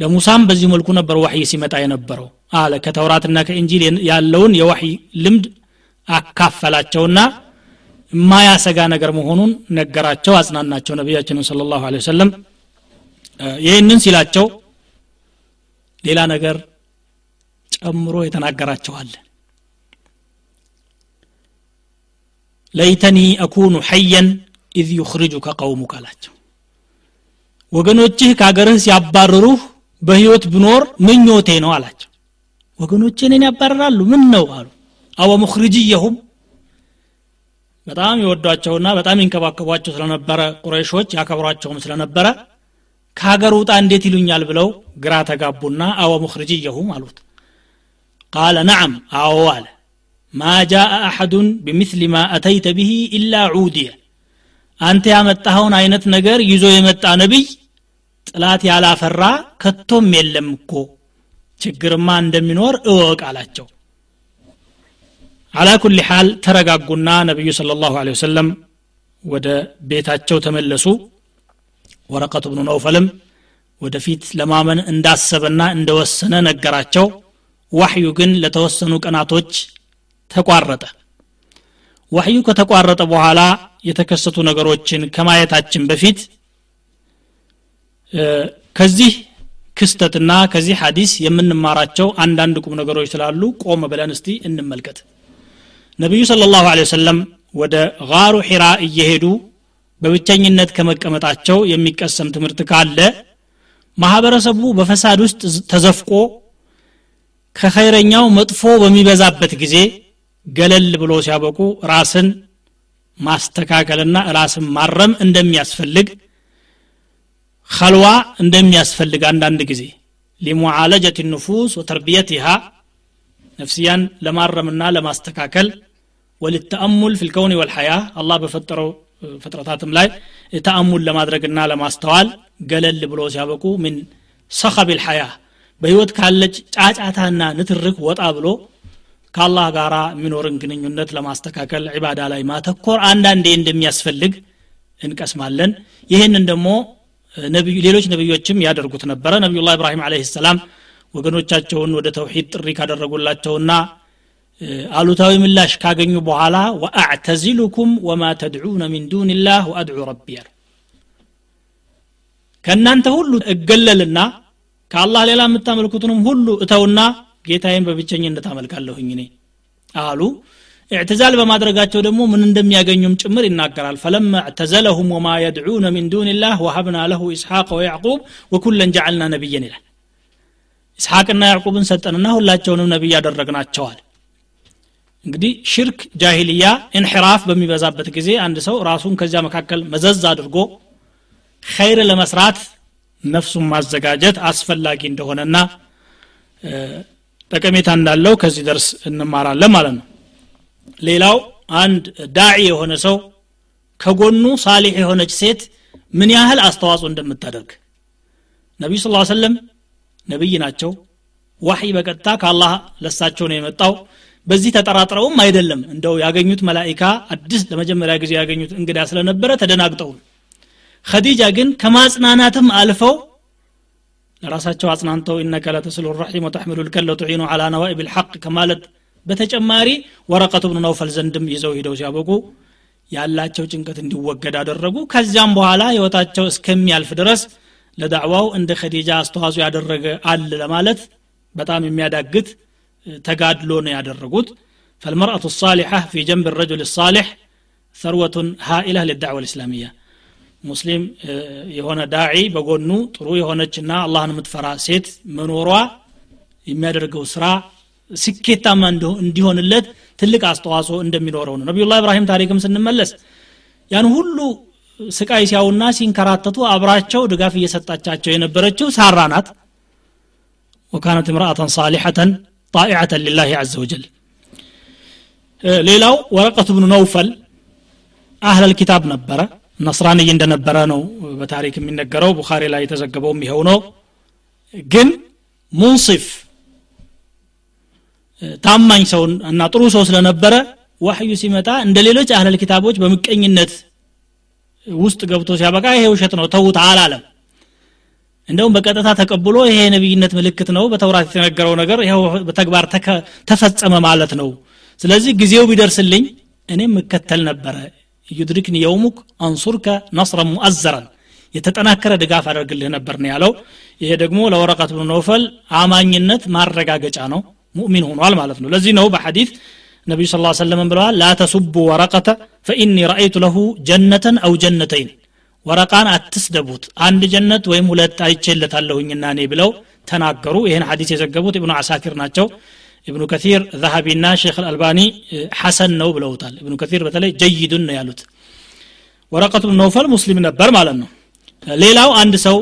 ለሙሳም በዚህ መልኩ ነበር ዋሕይ ሲመጣ የነበረው። አለ ከተውራትና ከእንጂል ያለውን የዋሕይ ልምድ አካፈላቸውና የማያሰጋ ነገር መሆኑን ነገራቸው አጽናናቸው ነቢያችንን ስለ ላሁ ወሰለም። ይህንን ሲላቸው ሌላ ነገር ጨምሮ ይናገራቸዋል። ليتني أكون حيا إذ يخرجك قومك አላቸው። ወገኖችህ ከአገርህ ሲያባርሩህ በህይወት ብኖር ምኞቴ ነው አላቸው። ወገኖቼ እኔን ያባረራሉ ምን ነው አሉ። أو مخرجي هم በጣም ይወዷቸውና በጣም ይንከባከቧቸው ስለነበረ ቁረይሾች ያከብሯቸውም ስለነበረ ከሀገር ውጣ እንዴት ይሉኛል ብለው ግራ ተጋቡና አወ ሙኽርጅየሁም አሉት ቃለ ነዓም አዎ አለ ማ ጃአ አሐዱን ቢምስሊ ማ አተይተ ብሂ ኢላ ዑድየ አንተ ያመጣኸውን አይነት ነገር ይዞ የመጣ ነቢይ ጥላት ያላፈራ ከቶም የለም እኮ ችግርማ እንደሚኖር እወቅ አላቸው። አላ ኩል ሓል ተረጋጉና ነቢዩ ስለ ላሁ ወሰለም ወደ ቤታቸው ተመለሱ። ወረቀቱ ብኑ ነውፈልም ወደፊት ለማመን እንዳሰበና እንደወሰነ ነገራቸው ዋሕዩ ግን ለተወሰኑ ቀናቶች ተቋረጠ። ዋሕዩ ከተቋረጠ በኋላ የተከሰቱ ነገሮችን ከማየታችን በፊት ከዚህ ክስተትና ከዚህ ሐዲስ የምንማራቸው አንዳንድ ቁም ነገሮች ስላሉ ቆም ብለን እስቲ እንመልከት። ነቢዩ ስለ ላሁ ወሰለም ወደ ጋሩ ሒራ እየሄዱ በብቸኝነት ከመቀመጣቸው የሚቀሰም ትምህርት ካለ ማህበረሰቡ በፈሳድ ውስጥ ተዘፍቆ ከኸይረኛው መጥፎ በሚበዛበት ጊዜ ገለል ብሎ ሲያበቁ ራስን ማስተካከልና ራስን ማረም እንደሚያስፈልግ ኸልዋ እንደሚያስፈልግ አንዳንድ ጊዜ። ሊሙዓለጀት ንፉስ ወተርቢየትሃ ነፍስያን ለማረምና ለማስተካከል ወልተአሙል ፊልከውን ወልሐያ አላህ በፈጠረው ፍጥረታትም ላይ ተአሙል ለማድረግና ለማስተዋል ገለል ብሎ ሲያበቁ ምን ሰኸብ ልሐያ በህይወት ካለች ጫጫታና ንትርክ ወጣ ብሎ ከአላህ ጋር የሚኖርን ግንኙነት ለማስተካከል ዒባዳ ላይ ማተኮር አንዳንዴ እንደሚያስፈልግ እንቀስማለን። ይህንን ደግሞ ሌሎች ነቢዮችም ያደርጉት ነበረ። ነቢዩላህ ኢብራሂም አለህ ሰላም ወገኖቻቸውን ወደ ተውሒድ ጥሪ ካደረጉላቸውና አሉታዊ ምላሽ ካገኙ በኋላ ወአዕተዚሉኩም ወማ ተድዑነ ሚን ዱንላህ ወአድዑ ረቢ ከእናንተ ሁሉ እገለልና ከአላህ ሌላ የምታመልኩትንም ሁሉ እተውና ጌታዬን በብቸኝነት አመልካለሁኝ እኔ አሉ اعتزال በማድረጋቸው ደግሞ ምን እንደሚያገኙም ጭምር ይናገራል ፈለማ اعتزلهم وما يدعون من دون الله وهبنا له إسحاق ويعقوب وكلا جعلنا نبيا ይላል ኢስሐቅና ያዕቁብን ሰጠንና ሁላቸውንም ነቢይ ያደረግናቸዋል እንግዲህ ሽርክ ጃሂልያ ኢንሕራፍ በሚበዛበት ጊዜ አንድ ሰው ራሱን ከዚያ መካከል መዘዝ አድርጎ ኸይር ለመስራት ነፍሱን ማዘጋጀት አስፈላጊ እንደሆነና ጠቀሜታ እንዳለው ከዚህ ደርስ እንማራለን ማለት ነው። ሌላው አንድ ዳዒ የሆነ ሰው ከጎኑ ሳሊሕ የሆነች ሴት ምን ያህል አስተዋጽኦ እንደምታደርግ። ነቢዩ ስ ሰለም ነቢይ ናቸው። ዋሕይ በቀጥታ ከአላህ ለሳቸው ነው የመጣው። በዚህ ተጠራጥረውም አይደለም። እንደው ያገኙት መላኢካ አዲስ ለመጀመሪያ ጊዜ ያገኙት እንግዳ ስለነበረ ተደናግጠው ኸዲጃ ግን ከማጽናናትም አልፈው ለራሳቸው አጽናንተው ኢነከ ለተስሉ ራሒም ወተሕሚሉ ልከል ወቱዒኑ ዓላ ነዋኢብ ልሐቅ ከማለት በተጨማሪ ወረቀቱ ብኑ ነውፈል ዘንድም ይዘው ሂደው ሲያበቁ ያላቸው ጭንቀት እንዲወገድ አደረጉ ከዚያም በኋላ ህይወታቸው እስከሚያልፍ ድረስ ለዳዕዋው እንደ ኸዲጃ አስተዋጽኦ ያደረገ አለ ለማለት በጣም የሚያዳግት ተጋድሎ ነው ያደረጉት فالمرأة الصالحة في جنب الرجل الصالح ثروة هائلة للدعوة الإسلامية ሙስሊም የሆነ ዳዒ በጎኑ ጥሩ የሆነችና አላህን የምትፈራ ሴት መኖሯ የሚያደርገው ስራ ስኬታማ እንዲሆንለት ትልቅ አስተዋጽኦ እንደሚኖረው ነው። ነቢዩላህ ኢብራሂም ታሪክም ስንመለስ ያን ሁሉ ስቃይ ሲያውና ሲንከራተቱ አብራቸው ድጋፍ እየሰጣቻቸው የነበረችው ሳራ ናት። ወካነት እምራአተን ሳሊሐተን ጣኢዐተን ሊላህ አዘ ወጀል። ሌላው ወረቀቱ ብኑ ነውፈል አህለል ኪታብ ነበረ ነስራንይ እንደነበረ ነው በታሪክ የሚነገረው ቡኻሪ ላይ የተዘገበውም ይኸው ነው። ግን ሙንሲፍ ታማኝ ሰው እና ጥሩ ሰው ስለነበረ ዋህዩ ሲመጣ እንደ ሌሎች አህለል ኪታቦች በምቀኝነት ውስጥ ገብቶ ሲያበቃ ይሄ ውሸት ነው ተውት አላለም። እንደውም በቀጥታ ተቀብሎ ይሄ የነቢይነት ምልክት ነው በተውራት የተነገረው ነገር ይኸው በተግባር ተፈጸመ ማለት ነው። ስለዚህ ጊዜው ቢደርስልኝ እኔም እከተል ነበረ يدركني يومك أنصرك نصرا مؤزرا። የተጠናከረ ድጋፍ አደርግልህ ነበር ነው ያለው። ይሄ ደግሞ ለወረቀት ብኑ ነውፈል አማኝነት ማረጋገጫ ነው። مؤمن ሆኗል ማለት ነው። ለዚህ ነው በሐዲስ ነቢዩ صلى الله عليه وسلم ብለዋል لا ورقة فإني رأيت له جنة أو جنتين። ወረቃን አትስደቡት አንድ ጀነት ወይም ሁለት አይቼለታለሁኝና እኔ ብለው ተናገሩ። ይህን ሐዲስ የዘገቡት ኢብኑ አሳኪር ናቸው ኢብኑ ከቲር ዛሀቢና ሼክ አልአልባኒ ሐሰን ነው ብለውታል። ኢብኑ ከቲር በተለይ ጀይዱን ነው ያሉት። ወረቀቱ ነውፈል ሙስሊም ነበር ማለት ነው። ሌላው አንድ ሰው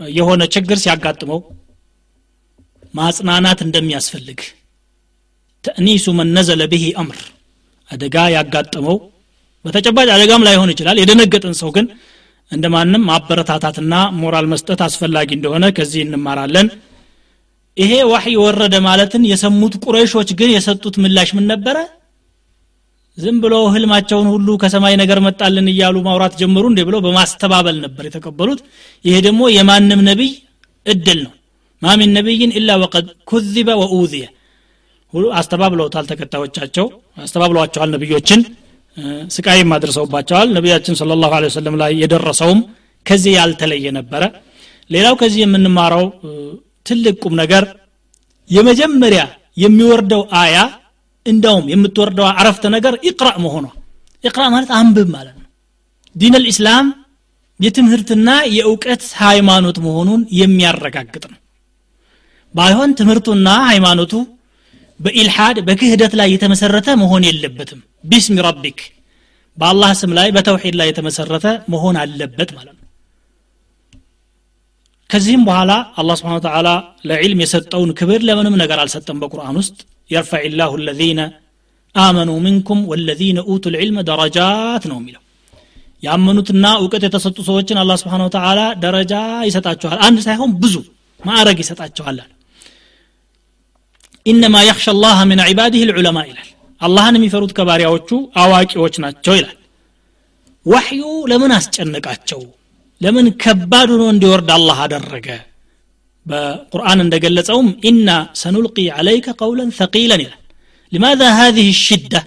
የሆነ ችግር ሲያጋጥመው ማጽናናት እንደሚያስፈልግ ተእኒሱ መን ነዘለ ብሂ አምር አደጋ ያጋጠመው በተጨባጭ አደጋም ላይሆን ይችላል። የደነገጠን ሰው ግን እንደ ማንም ማበረታታትና ሞራል መስጠት አስፈላጊ እንደሆነ ከዚህ እንማራለን ይሄ ዋህይ ወረደ ማለትን የሰሙት ቁረይሾች ግን የሰጡት ምላሽ ምን ነበረ? ዝም ብሎ ህልማቸውን ሁሉ ከሰማይ ነገር መጣልን እያሉ ማውራት ጀመሩ እንዴ ብለው በማስተባበል ነበር የተቀበሉት። ይሄ ደግሞ የማንም ነቢይ እድል ነው። ማሚን ነቢይን ኢላ ወቀድ ኩዚበ ወኡዝየ አስተባብለውታል ተከታዮቻቸው አስተባብለዋቸዋል ነቢዮችን። ስቃይም አድርሰውባቸዋል። ነቢያችን ስለ ላሁ ወሰለም ላይ የደረሰውም ከዚህ ያልተለየ ነበረ። ሌላው ከዚህ የምንማረው ትልቅ ቁም ነገር የመጀመሪያ የሚወርደው አያ እንዳውም የምትወርደው አረፍተ ነገር ኢቅራ መሆኗ። ኢቅራ ማለት አንብብ ማለት ነው። ዲን ልእስላም የትምህርትና የእውቀት ሃይማኖት መሆኑን የሚያረጋግጥ ነው። ባይሆን ትምህርቱና ሃይማኖቱ በኢልሓድ በክህደት ላይ የተመሰረተ መሆን የለበትም። ቢስሚ ረቢክ በአላህ ስም ላይ በተውሒድ ላይ የተመሰረተ መሆን አለበት ማለት ነው ከዚህም በኋላ አላህ ስብሓን ተዓላ ለዕልም የሰጠውን ክብር ለምንም ነገር አልሰጠም በቁርአን ውስጥ። የርፈዕ ላሁ ለዚነ አመኑ ምንኩም ወለዚነ ኡቱ ልዕልመ ደረጃት ነው የሚለው። ያመኑትና እውቀት የተሰጡ ሰዎችን አላህ ስብሓን ተዓላ ደረጃ ይሰጣቸዋል። አንድ ሳይሆን ብዙ ማዕረግ ይሰጣቸዋል ኢነማ የክሸ ላህ ምን ዒባዲህ ልዑለማ ይላል። አላህን የሚፈሩት ከባሪያዎቹ አዋቂዎች ናቸው ይላል። ዋሕዩ ለምን አስጨነቃቸው ለምን ከባድ ሆኖ እንዲወርድ አላህ አደረገ በቁርአን እንደገለጸውም ኢና ሰኑልቂ ዓለይከ ቀውለን ثقيلا ይላል لماذا هذه الشدة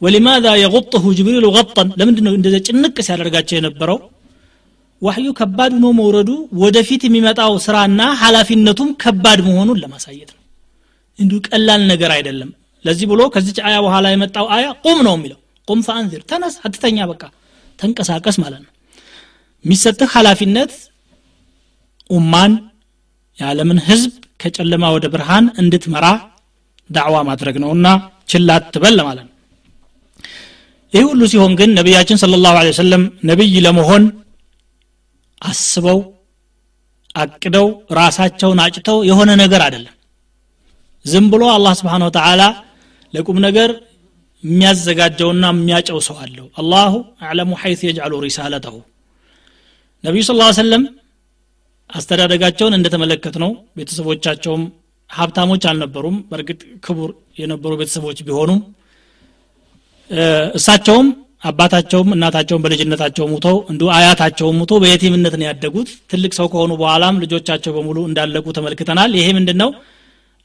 ولماذا يغطه جبريل غطا ለምንድን ነው እንደዚህ ጭንቅ ሲያደርጋቸው የነበረው ዋህዩ ከባድ ሆኖ መውረዱ ወደፊት የሚመጣው ስራና ኃላፊነቱም ከባድ መሆኑን ለማሳየት ነው እንዲሁ ቀላል ነገር አይደለም ለዚህ ብሎ ከዚች አያ በኋላ የመጣው አያ ቁም ነው የሚለው ቁም ፈአንዚር ተነስ አትተኛ በቃ ተንቀሳቀስ ማለት ነው የሚሰጥህ ኃላፊነት ኡማን የዓለምን ህዝብ ከጨለማ ወደ ብርሃን እንድትመራ ዳዕዋ ማድረግ ነውና ችላ ትበል ማለት ነው። ይህ ሁሉ ሲሆን ግን ነቢያችን ስለ ላሁ ወሰለም ነቢይ ለመሆን አስበው አቅደው ራሳቸውን አጭተው የሆነ ነገር አይደለም። ዝም ብሎ አላህ ስብሓን ወተዓላ ለቁም ነገር የሚያዘጋጀውና የሚያጨው ሰው አለው። አላሁ አዕለሙ ሐይት የጅዓሉ ሪሳለተሁ ነቢዩ ስ ሰለም አስተዳደጋቸውን እንደተመለከት ነው ቤተሰቦቻቸውም ሀብታሞች አልነበሩም። በእርግጥ ክቡር የነበሩ ቤተሰቦች ቢሆኑም እሳቸውም አባታቸውም እናታቸውም በልጅነታቸው ሙተው እንዲሁ አያታቸውም ሙቶ በየቲምነት ነው ያደጉት። ትልቅ ሰው ከሆኑ በኋላም ልጆቻቸው በሙሉ እንዳለቁ ተመልክተናል። ይሄ ምንድን ነው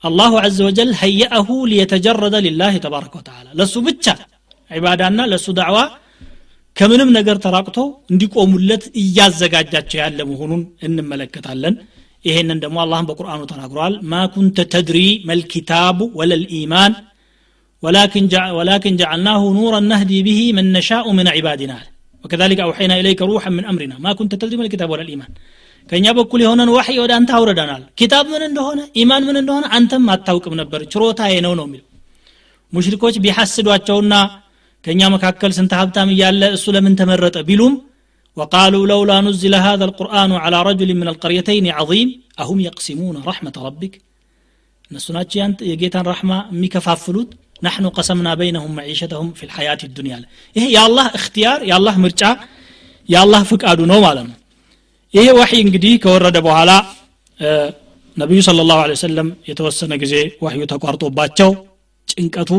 الله عز وجل هيأه ليتجرد لله تبارك وتعالى ለእሱ ብቻ ዒባዳና ለእሱ ዳዕዋ ከምንም ነገር ተራቅቶ እንዲቆሙለት እያዘጋጃቸው ያለ መሆኑን እንመለከታለን። ይሄንን ደግሞ አላህም በቁርአኑ ተናግሯል። ما كنت تدري ما الكتاب ولا الإيمان ولكن جعلناه نورا نهدي به من نشاء من عبادنا وكذلك أوحينا إليك روحا من أمرنا ما كنت تدري ما الكتاب ولا الإيمان ከእኛ በኩል የሆነን ዋሕይ ወደ አንተ አውረደናል ኪታብ ምን እንደሆነ? ኢማን ምን እንደሆነ አንተም አታውቅም ነበር። ችሮታዬ ነው ነው የሚለው. ሙሽሪኮች ቢሐስዷቸውና ከእኛ መካከል ስንት ሀብታም እያለ እሱ ለምን ተመረጠ ቢሉም وقالوا لولا نزل هذا القرآن على رجل من القريتين عظيم أهم يقسمون رحمة ربك نسوناتي أنت يجيتان رحمة ميكفافلوت نحن قسمنا بينهم معيشتهم في الحياة الدنيا إيه يا الله اختيار يا الله مرجع يا الله فقادو نو مالنا ይሄ ዋሕይ እንግዲህ ከወረደ በኋላ ነቢዩ ስለ ላሁ ወሰለም የተወሰነ ጊዜ ዋሕዩ ተቋርጦባቸው ጭንቀቱ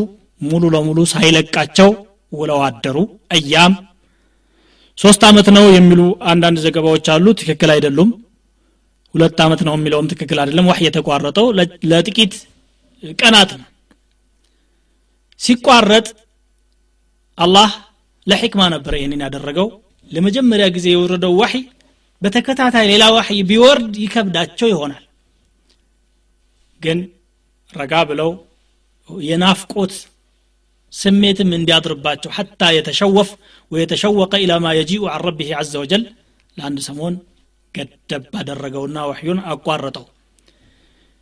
ሙሉ ለሙሉ ሳይለቃቸው ውለው አደሩ። እያም ሶስት አመት ነው የሚሉ አንዳንድ ዘገባዎች አሉ። ትክክል አይደሉም። ሁለት አመት ነው የሚለውም ትክክል አይደለም። ዋህ የተቋረጠው ለጥቂት ቀናት ነው። ሲቋረጥ አላህ ለሕክማ ነበር ይህንን ያደረገው። ለመጀመሪያ ጊዜ የወረደው ዋሕይ በተከታታይ ሌላ ዋሕይ ቢወርድ ይከብዳቸው ይሆናል። ግን ረጋ ብለው የናፍቆት ስሜትም እንዲያድርባቸው حتى يتشوف ويتشوق إلى ما يجيء عن ربه عز وجل ለአንድ ሰሞን ገደብ አደረገውና ወሕዩን አቋረጠው።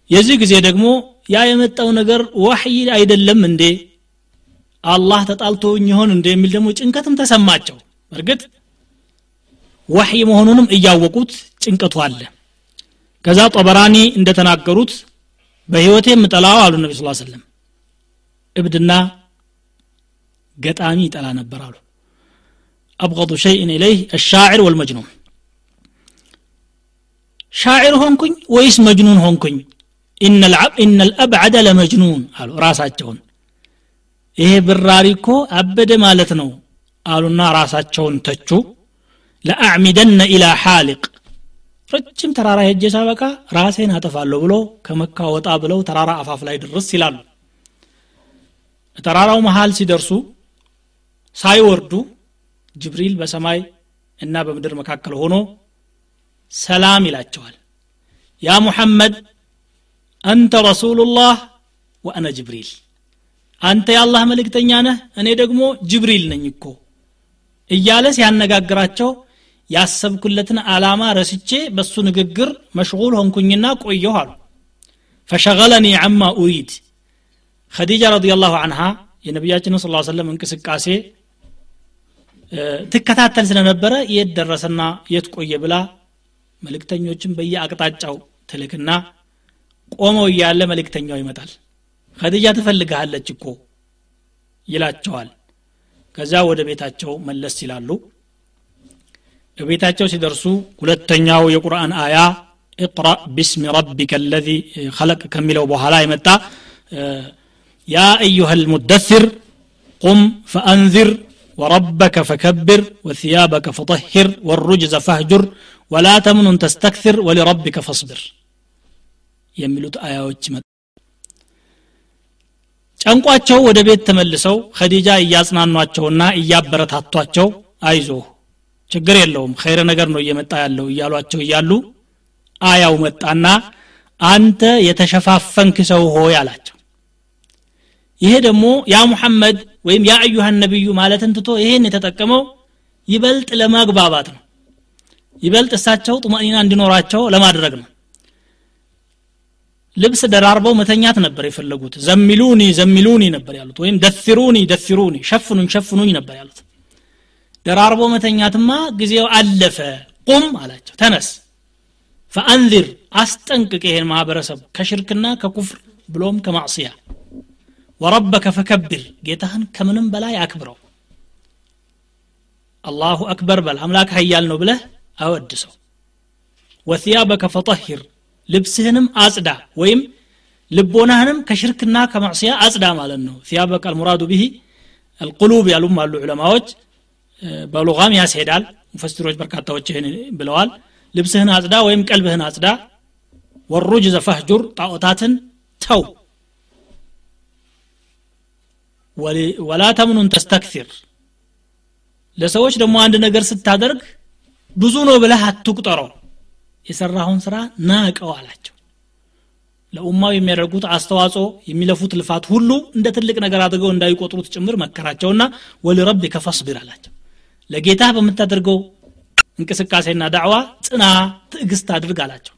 የዚህ ጊዜ ደግሞ ያ የመጣው ነገር ወሕይ አይደለም እንዴ? አላህ ተጣልቶኝ ይሆን እንዴ የሚል ደግሞ ጭንቀትም ተሰማቸው። እርግጥ ወሕይ መሆኑንም እያወቁት ጭንቀቱ አለ። ከዛ ጠበራኒ እንደተናገሩት በህይወቴ የምጠላው አሉ ነቢ ስ ሰለም እብድና ገጣሚ ይጠላ ነበር አሉ አብቀዱ ሸይን ኢለይህ አሻዕር ወልመጅኑን ሻዕር ሆንኩኝ ወይስ መጅኑን ሆንኩኝ إن العب إن الأبعد لمجنون. قالوا راساتهم إيه براريكو أبد مالتنو قالوا نا راساتهم تچو لا اعمدن إلى حالق. رجيم ترارا هجي سابقا راسين اطفالو بلو. كمكا وطا بلو ترارا أفاف لا يدرس يلالو ترارا ومحال سيدرسو. ሳይወርዱ ጅብሪል በሰማይ እና በምድር መካከል ሆኖ ሰላም ይላቸዋል። ያ ሙሐመድ አንተ ረሱሉላህ ወአነ ጅብሪል። አንተ የአላህ መልእክተኛ ነህ እኔ ደግሞ ጅብሪል ነኝ እኮ እያለ ሲያነጋግራቸው ያሰብኩለትን አላማ ረስቼ በሱ ንግግር መሽጉል ሆንኩኝና ቆየሁ አሉ። ፈሸገለኒ አማ ኡሪድ። ኸዲጃ ረዲየላሁ አንሃ የነቢያችንን ስ ሰለም እንቅስቃሴ ትከታተል ስለነበረ የት ደረሰና የት ቆየ ብላ መልእክተኞችን በየአቅጣጫው ትልክና ቆመው እያለ መልእክተኛው ይመጣል። ኸዲጃ ትፈልግሃለች እኮ ይላቸዋል። ከዛ ወደ ቤታቸው መለስ ይላሉ። በቤታቸው ሲደርሱ ሁለተኛው የቁርአን አያ እቅራ ቢስሚ ረቢከ አለዚ ኸለቅ ከሚለው በኋላ የመጣ ያ አዩሃ ልሙደثር ቁም ፈአንዚር وربك فكبر وثيابك فطهر والرجز فاهجر ولا تمنن تستكثر ولربك فاصبر የሚሉት አያዎች መ ጨንቋቸው ወደ ቤት ተመልሰው ኸዲጃ እያጽናኗቸውና እያበረታቷቸው አይዞህ ችግር የለውም ኸይረ ነገር ነው እየመጣ ያለው እያሏቸው እያሉ አያው መጣና አንተ የተሸፋፈንክ ሰው ሆይ አላቸው ይሄ ደግሞ ያ ሙሐመድ ወይም ያ አዩሃን ነቢዩ ማለትን ትቶ ይሄን የተጠቀመው ይበልጥ ለማግባባት ነው። ይበልጥ እሳቸው ጡማኒና እንዲኖራቸው ለማድረግ ነው። ልብስ ደራርበው መተኛት ነበር የፈለጉት። ዘሚሉኒ ዘሚሉኒ ነበር ያሉት። ወይም ደፊሩኒ ደፊሩኒ ሸፍኑኝ ሸፍኑኝ ነበር ያሉት። ደራርቦ መተኛትማ ጊዜው አለፈ። ቁም አላቸው። ተነስ ፈአንዚር አስጠንቅቅ ይሄን ማህበረሰብ ከሽርክና ከኩፍር ብሎም ከማዕስያ وربك فكبر. جيتهن كمنم بلا يكبره الله أكبر بل أملاك حيال نبله أودسه وثيابك فطهر لبسهنم أصدع ويم لبونهنم كشركنا كمعصية معصية أصدع مالنه ثيابك المراد به القلوب يا لما العلماء بلغام يا سيدال مفسر وجبر كاتوجهن بلوال لبسهن أصدع ويم كلبهن أصدع والرجز فهجر طاوتاتن تو ወላ ተምኑን ተስተክሲር ለሰዎች ደግሞ አንድ ነገር ስታደርግ ብዙ ነው ብለህ አትቁጠረው የሰራውን ስራ ናቀው አላቸው ለኡማው የሚያደርጉት አስተዋጽኦ የሚለፉት ልፋት ሁሉ እንደ ትልቅ ነገር አድርገው እንዳይቆጥሩት ጭምር መከራቸውና ወሊረቢከ ፈስቢር አላቸው ለጌታ በምታደርገው እንቅስቃሴና ዳዕዋ ጽና ትዕግስት አድርግ አላቸው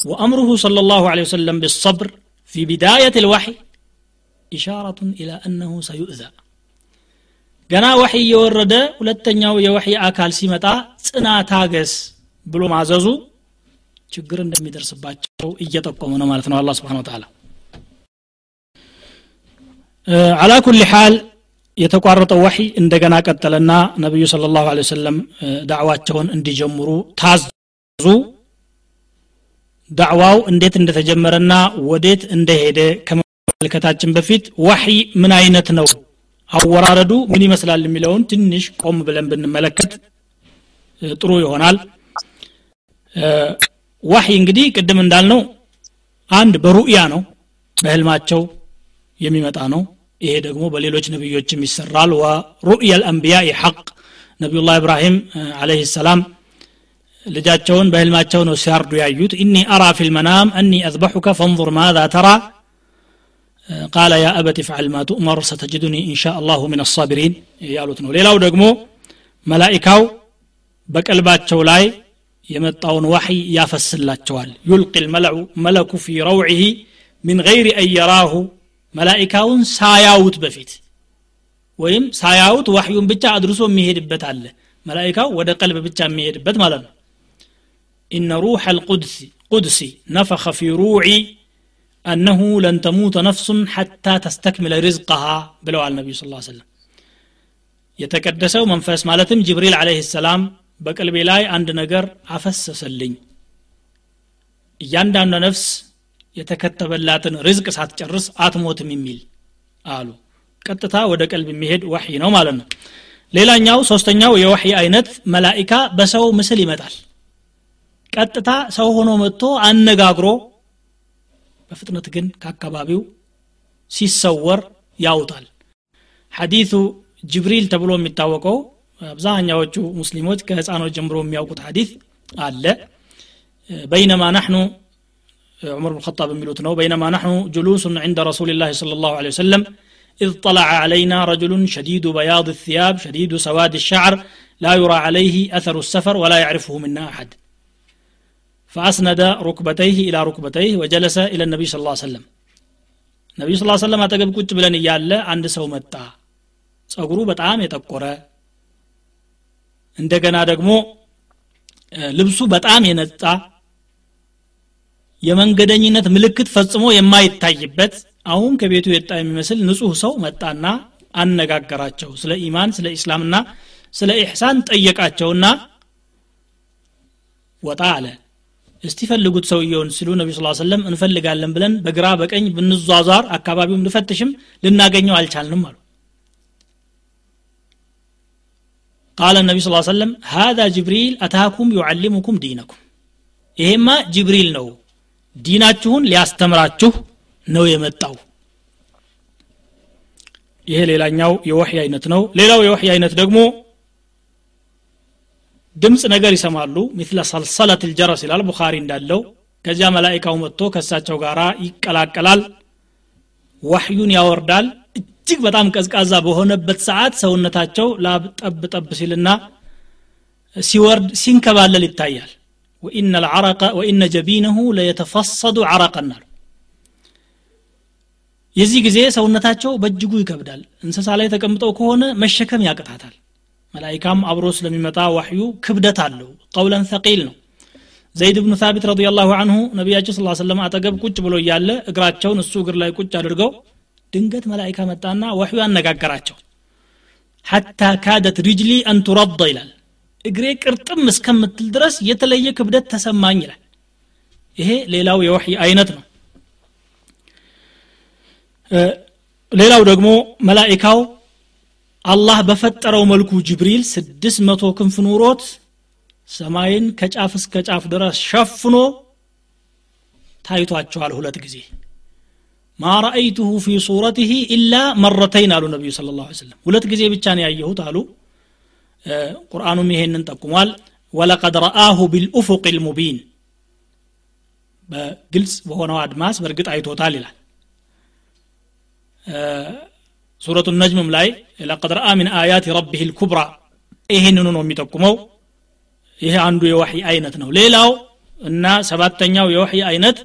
وأمره صلى الله عليه وسلم بالصبر في بداية الوحي ኢሻራቱን ኢላ እነሁ ሰዩእዛ። ገና ወሕይ እየወረደ ሁለተኛው የወሕይ አካል ሲመጣ ጽና ታገስ ብሎ ማዘዙ ችግር እንደሚደርስባቸው እየጠቆሙ ነው ማለት ነው አላ ስብን ተላ አላ ኩል ሓል የተቋረጠው ወሕይ እንደገና ቀጠለና ነቢዩ ስለ ላሁ ወሰለም ዳዕዋቸውን እንዲጀምሩ ታዙ ዳዕዋው እንዴት እንደተጀመረና ወዴት እንደሄደ መልከታችን በፊት ወሕይ ምን አይነት ነው አወራረዱ ምን ይመስላል የሚለውን ትንሽ ቆም ብለን ብንመለከት ጥሩ ይሆናል ወሕይ እንግዲህ ቅድም እንዳልነው አንድ በሩእያ ነው በህልማቸው የሚመጣ ነው ይሄ ደግሞ በሌሎች ነቢዮችም ይሰራል ورؤيا الأنبياء حق نبي الله ኢብራሂም عليه السلام ልጃቸውን በህልማቸው ነው ሲያርዱ ያዩት ኢኒ አራ ፊልመናም እኒ አዝበሑከ ፈንظር ማዛ ተራ ቃለ ያ አበት ፍዓል ማ ቱእመር ሰተጅዱኒ ኢንሻ አላሁ ምን አሳቢሪን ያሉት ነው። ሌላው ደግሞ መላኢካው በቀልባቸው ላይ የመጣውን ዋሕይ ያፈስላቸዋል። يلقي الملأ الملك في روعه من غير أن يراه። መላኢካውን ሳያውት በፊት ወይም ሳያውት ዋሕዩን ብቻ አድርሶ የሚሄድበት አለ። መላኢካው ወደ ቀልብ ብቻ የሚሄድበት ማለት ነው። إن روح القدس القدس نفخ في روعي أنه لن تموت نفس حتى تستكمل رزقها ብለዋል ነቢዩ صلى الله عليه وسلم የተቀደሰው መንፈስ ማለትም ጅብሪል አለህ ሰላም በቀልቤ ላይ አንድ ነገር አፈሰሰልኝ እያንዳንዱ ነፍስ የተከተበላትን ርዝቅ ሳትጨርስ አትሞትም የሚል አሉ ቀጥታ ወደ ቀልብ የሚሄድ ወሒ ነው ማለት ነው። ሌላኛው ሶስተኛው የወሒ አይነት መላኢካ በሰው ምስል ይመጣል። ቀጥታ ሰው ሆኖ መጥቶ አነጋግሮ በፍጥነት ግን ከአካባቢው ሲሰወር ያውጣል ሐዲቱ ጅብሪል ተብሎ የሚታወቀው አብዛኛዎቹ ሙስሊሞች ከህፃኖች ጀምሮ የሚያውቁት ሐዲት አለ በይነማ ናሕኑ ዑመር ብን ኸጣብ የሚሉት ነው በይነማ ናሕኑ ጁሉሱን ዕንደ ረሱል ላህ صلى الله عليه وسلم إذ طلع علينا رجل شديد بياض الثياب شديد سواد الشعر لا يرى عليه أثر السفر ولا يعرفه منا أحد ፈአስነደ ሩክበተይህ ኢላ ሩክበተይህ ወጀለሰ ኢለ ነቢይ ስ ሰለም ነቢዩ ስ ሰለም አጠገብ ቁጭ ብለን እያለ አንድ ሰው መጣ ጸጉሩ በጣም የጠቆረ እንደገና ደግሞ ልብሱ በጣም የነጣ የመንገደኝነት ምልክት ፈጽሞ የማይታይበት አሁን ከቤቱ የጣ የሚመስል ንጹህ ሰው መጣና አነጋገራቸው። ስለ ኢማን ስለ ኢስላምና ስለ ኢሕሳን ጠየቃቸውና ወጣ አለ። እስቲ ፈልጉት ሰውየውን ሲሉ ነቢ ስ ሰለም እንፈልጋለን ብለን በግራ በቀኝ ብንዟዟር አካባቢው ብንፈትሽም ልናገኘው አልቻልንም አሉ። ቃለ ነቢ ስ ሰለም ሃذا ጅብሪል አታኩም ዩዓሊሙኩም ዲነኩም። ይሄማ ጅብሪል ነው። ዲናችሁን ሊያስተምራችሁ ነው የመጣው። ይሄ ሌላኛው የወሕይ አይነት ነው። ሌላው የወሕይ አይነት ደግሞ ድምፅ ነገር ይሰማሉ። ሚትለ ሰልሰለት ልጀረስ ይላል ቡኻሪ እንዳለው። ከዚያ መላይካው መጥቶ ከእሳቸው ጋር ይቀላቀላል። ዋሕዩን ያወርዳል። እጅግ በጣም ቀዝቃዛ በሆነበት ሰዓት ሰውነታቸው ላብ ጠብ ጠብ ሲልና ሲወርድ ሲንከባለል ይታያል። ወኢነ ልዓረቀ ወኢነ ጀቢነሁ ለየተፈሰዱ ዓረቀን አሉ። የዚህ ጊዜ ሰውነታቸው በእጅጉ ይከብዳል። እንስሳ ላይ ተቀምጠው ከሆነ መሸከም ያቅታታል መላይካም አብሮ ስለሚመጣ ዋሕዩ ክብደት አለው قولا ثقيلا ነው ዘይድ ብኑ ሳቢት رضي الله عنه ነቢያችን صلى الله عليه وسلم አጠገብ ቁጭ ብሎ እያለ እግራቸውን እሱ እግር ላይ ቁጭ አድርገው ድንገት መላይካ መጣና ዋሕዩ አነጋገራቸው حتى كادت رجلي أن ترض ይላል እግሬ ቅርጥም እስከምትል ድረስ የተለየ ክብደት ተሰማኝ ይላል ይሄ ሌላው የወሕይ አይነት ነው ሌላው ደግሞ መላይካው አላህ በፈጠረው መልኩ ጅብሪል ስድስት መቶ ክንፍ ኑሮት ሰማይን ከጫፍ እስከ ጫፍ ድረስ ሸፍኖ ታይቷቸዋል ሁለት ጊዜ። ማ ረአይቱሁ ፊ ሱረትህ ኢላ መረተይን አሉ ነቢዩ ስለ ላ ሰለም ሁለት ጊዜ ብቻ ነው ያየሁት አሉ። ቁርአኑም ይሄንን ጠቁሟል። ወለቀድ ረአሁ ቢልኡፉቅ ልሙቢን በግልጽ በሆነው አድማስ በእርግጥ አይቶታል ይላል ሱረቱ ነጅምም ላይ ለቀድ ረአ ምን አያት ረቢህ ልኩብራ ይህንኑ ነው የሚጠቁመው። ይሄ አንዱ የወሕይ አይነት ነው። ሌላው እና ሰባተኛው የወሕይ አይነት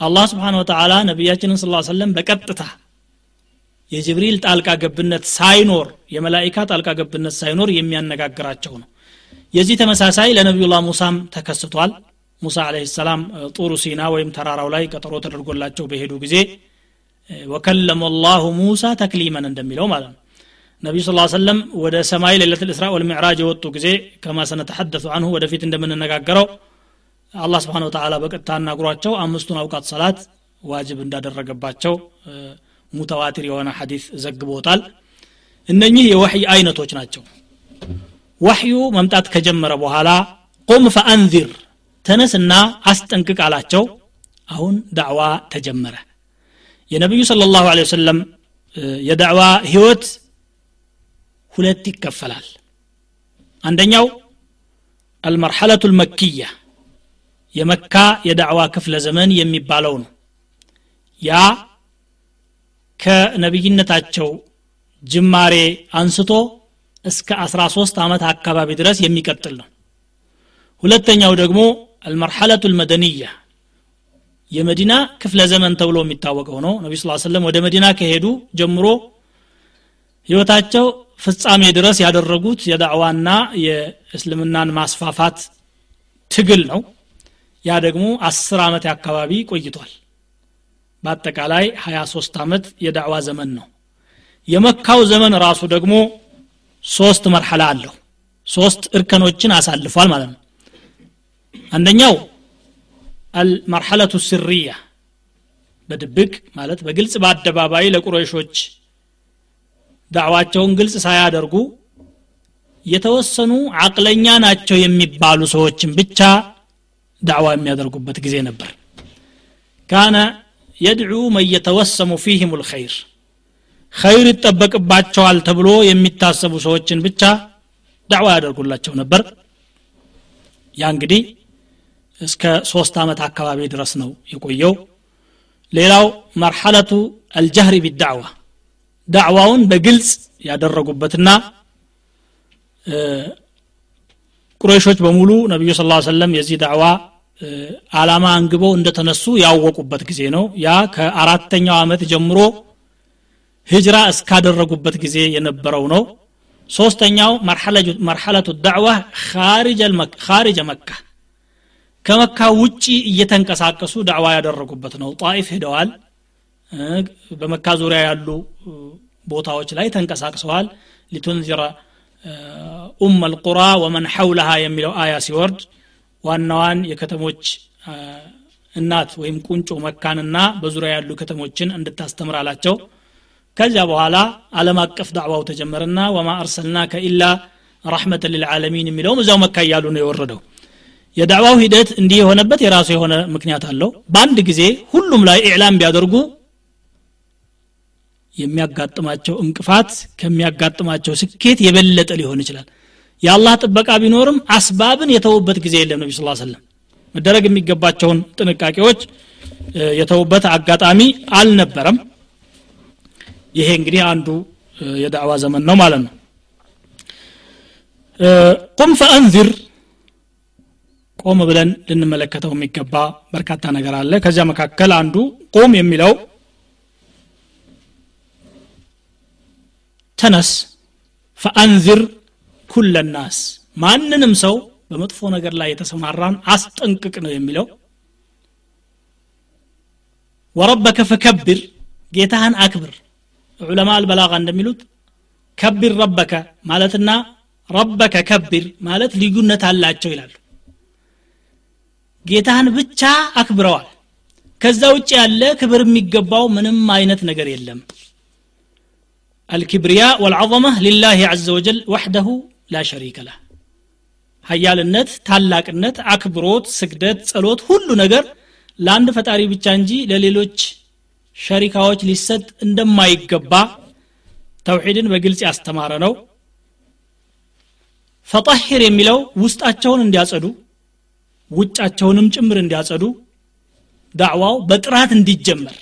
አላህ ስብሓን ወተላ ነቢያችንን ስ ሰለም በቀጥታ የጅብሪል ጣልቃ ገብነት ሳይኖር የመላይካ ጣልቃ ገብነት ሳይኖር የሚያነጋግራቸው ነው። የዚህ ተመሳሳይ ለነቢዩላህ ሙሳም ተከስቷል። ሙሳ አለህ ሰላም ጡሩ ሲና ወይም ተራራው ላይ ቀጠሮ ተደርጎላቸው በሄዱ ጊዜ ወከለመ ላሁ ሙሳ ተክሊመን እንደሚለው ማለት ነው። ነቢዩ ስ ሰለም ወደ ሰማይ ሌለት ልእስራ ወልሚዕራጅ የወጡ ጊዜ ከማ ሰነተሐደሱ አንሁ ወደፊት እንደምንነጋገረው አላህ ስብሓን ወተላ በቀጥታ አናግሯቸው አምስቱን አውቃት ሰላት ዋጅብ እንዳደረገባቸው ሙተዋቲር የሆነ ሐዲስ ዘግቦታል። እነኚህ የወሕይ አይነቶች ናቸው። ወሕዩ መምጣት ከጀመረ በኋላ ቁም ፈአንዚር ተነስና አስጠንቅቅ አላቸው። አሁን ዳዕዋ ተጀመረ የነቢዩ ስለ ላሁ ወሰለም የዳዕዋ ህይወት ሁለት ይከፈላል። አንደኛው አልመርሐለቱ ልመክያ የመካ የዳዕዋ ክፍለ ዘመን የሚባለው ነው። ያ ከነቢይነታቸው ጅማሬ አንስቶ እስከ 13 ዓመት አካባቢ ድረስ የሚቀጥል ነው። ሁለተኛው ደግሞ አልመርሐለቱ ልመደንያ የመዲና ክፍለ ዘመን ተብሎ የሚታወቀው ነው። ነቢ ስ ሰለም ወደ መዲና ከሄዱ ጀምሮ ህይወታቸው ፍጻሜ ድረስ ያደረጉት የዳዕዋና የእስልምናን ማስፋፋት ትግል ነው። ያ ደግሞ አስር ዓመት አካባቢ ቆይቷል። በአጠቃላይ 23 ዓመት የዳዕዋ ዘመን ነው። የመካው ዘመን ራሱ ደግሞ ሶስት መርሐላ አለው። ሶስት እርከኖችን አሳልፏል ማለት ነው። አንደኛው አልመርሐለቱ ስርያ በድብቅ ማለት በግልጽ በአደባባይ ለቁረይሾች ዳዕዋቸውን ግልጽ ሳያደርጉ የተወሰኑ አቅለኛ ናቸው የሚባሉ ሰዎችን ብቻ ዳዕዋ የሚያደርጉበት ጊዜ ነበር። ካነ የድዑ መን የተወሰሙ ፊህም ልኸይር። ኸይር ይጠበቅባቸዋል ተብሎ የሚታሰቡ ሰዎችን ብቻ ዳዕዋ ያደርጉላቸው ነበር። ያ እንግዲህ እስከ ሶስት ዓመት አካባቢ ድረስ ነው የቆየው። ሌላው መርሐለቱ አልጀህሪ ቢዳዕዋ ዳዕዋውን በግልጽ ያደረጉበትና ቁረይሾች በሙሉ ነቢዩ ስ ሰለም የዚህ ዳዕዋ አላማ አንግበው እንደተነሱ ያወቁበት ጊዜ ነው። ያ ከአራተኛው ዓመት ጀምሮ ህጅራ እስካደረጉበት ጊዜ የነበረው ነው። ሶስተኛው መርሐለቱ ዳዕዋ ካሪጀ መካ ከመካ ውጪ እየተንቀሳቀሱ ዳዕዋ ያደረጉበት ነው። ጣኢፍ ሄደዋል። በመካ ዙሪያ ያሉ ቦታዎች ላይ ተንቀሳቅሰዋል። ሊቱንዚረ ኡም አልቁራ ወመን ሐውለሃ የሚለው አያ ሲወርድ ዋናዋን የከተሞች እናት ወይም ቁንጮ መካንና በዙሪያ ያሉ ከተሞችን እንድታስተምር አላቸው ከዚያ በኋላ አለም አቀፍ ዳዕዋው ተጀመረና ወማ አርሰልናከ ኢላ ረሕመተ ልልዓለሚን የሚለውም እዚያው መካ እያሉ ነው የወረደው የዳዕዋው ሂደት እንዲህ የሆነበት የራሱ የሆነ ምክንያት አለው። በአንድ ጊዜ ሁሉም ላይ ኢዕላም ቢያደርጉ የሚያጋጥማቸው እንቅፋት ከሚያጋጥማቸው ስኬት የበለጠ ሊሆን ይችላል። የአላህ ጥበቃ ቢኖርም አስባብን የተውበት ጊዜ የለም ነቢ ስ ሰለም መደረግ የሚገባቸውን ጥንቃቄዎች የተውበት አጋጣሚ አልነበረም። ይሄ እንግዲህ አንዱ የዳዕዋ ዘመን ነው ማለት ነው። ቁም ፈአንዚር ቆም ብለን ልንመለከተው የሚገባ በርካታ ነገር አለ። ከዚያ መካከል አንዱ ቁም የሚለው ተነስ ፈአንዚር ኩለ ማንንም ሰው በመጥፎ ነገር ላይ የተሰማራን አስጠንቅቅ ነው የሚለው። ወረበከ ፈከብር ጌታህን አክብር። ዑለማ አልበላጋ እንደሚሉት ከቢር ረበከ ማለትና ربك كبر ማለት ልዩነት አላቸው ይላሉ ጌታን ብቻ አክብረዋል። ከዛ ውጭ ያለ ክብር የሚገባው ምንም አይነት ነገር የለም። الكبرياء والعظمة لله عز وجل وحده لا شريك له። ሀያልነት ታላቅነት አክብሮት ስግደት ጸሎት ሁሉ ነገር ለአንድ ፈጣሪ ብቻ እንጂ ለሌሎች ሸሪካዎች ሊሰጥ እንደማይገባ ተውሒድን በግልጽ ያስተማረ ነው። ፈጣሂር የሚለው ውስጣቸውን እንዲያጸዱ ውጫቸውንም ጭምር እንዲያጸዱ ዳዕዋው በጥራት እንዲጀመር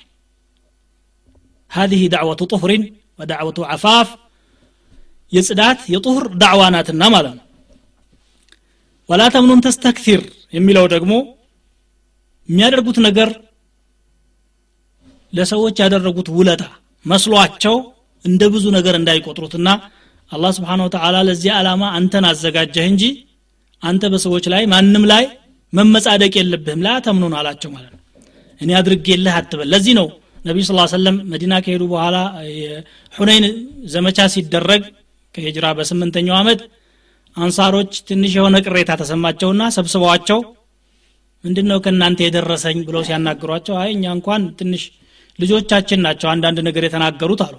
هذه دعوة طهر ودعوة عفاف የጽዳት የጡህር ዳዕዋ ናትና ማለት ነው ወላ ተምኑን ተስተክቲር የሚለው ደግሞ የሚያደርጉት ነገር ለሰዎች ያደረጉት ውለታ መስሏቸው እንደ ብዙ ነገር እንዳይቆጥሩትና አላህ ስብሓን ወተላ ለዚህ ዓላማ አንተን አዘጋጀህ እንጂ አንተ በሰዎች ላይ ማንም ላይ መመጻደቅ የለብህም። ላ ተምኑን አላቸው ማለት ነው። እኔ አድርጌልህ አትበል። ለዚህ ነው ነቢዩ ስ ሰለም መዲና ከሄዱ በኋላ ሁነይን ዘመቻ ሲደረግ ከሂጅራ በስምንተኛው ዓመት አንሳሮች ትንሽ የሆነ ቅሬታ ተሰማቸውና ሰብስበዋቸው ምንድን ነው ከእናንተ የደረሰኝ? ብለው ሲያናግሯቸው አይ እኛ እንኳን ትንሽ ልጆቻችን ናቸው አንዳንድ ነገር የተናገሩት አሉ።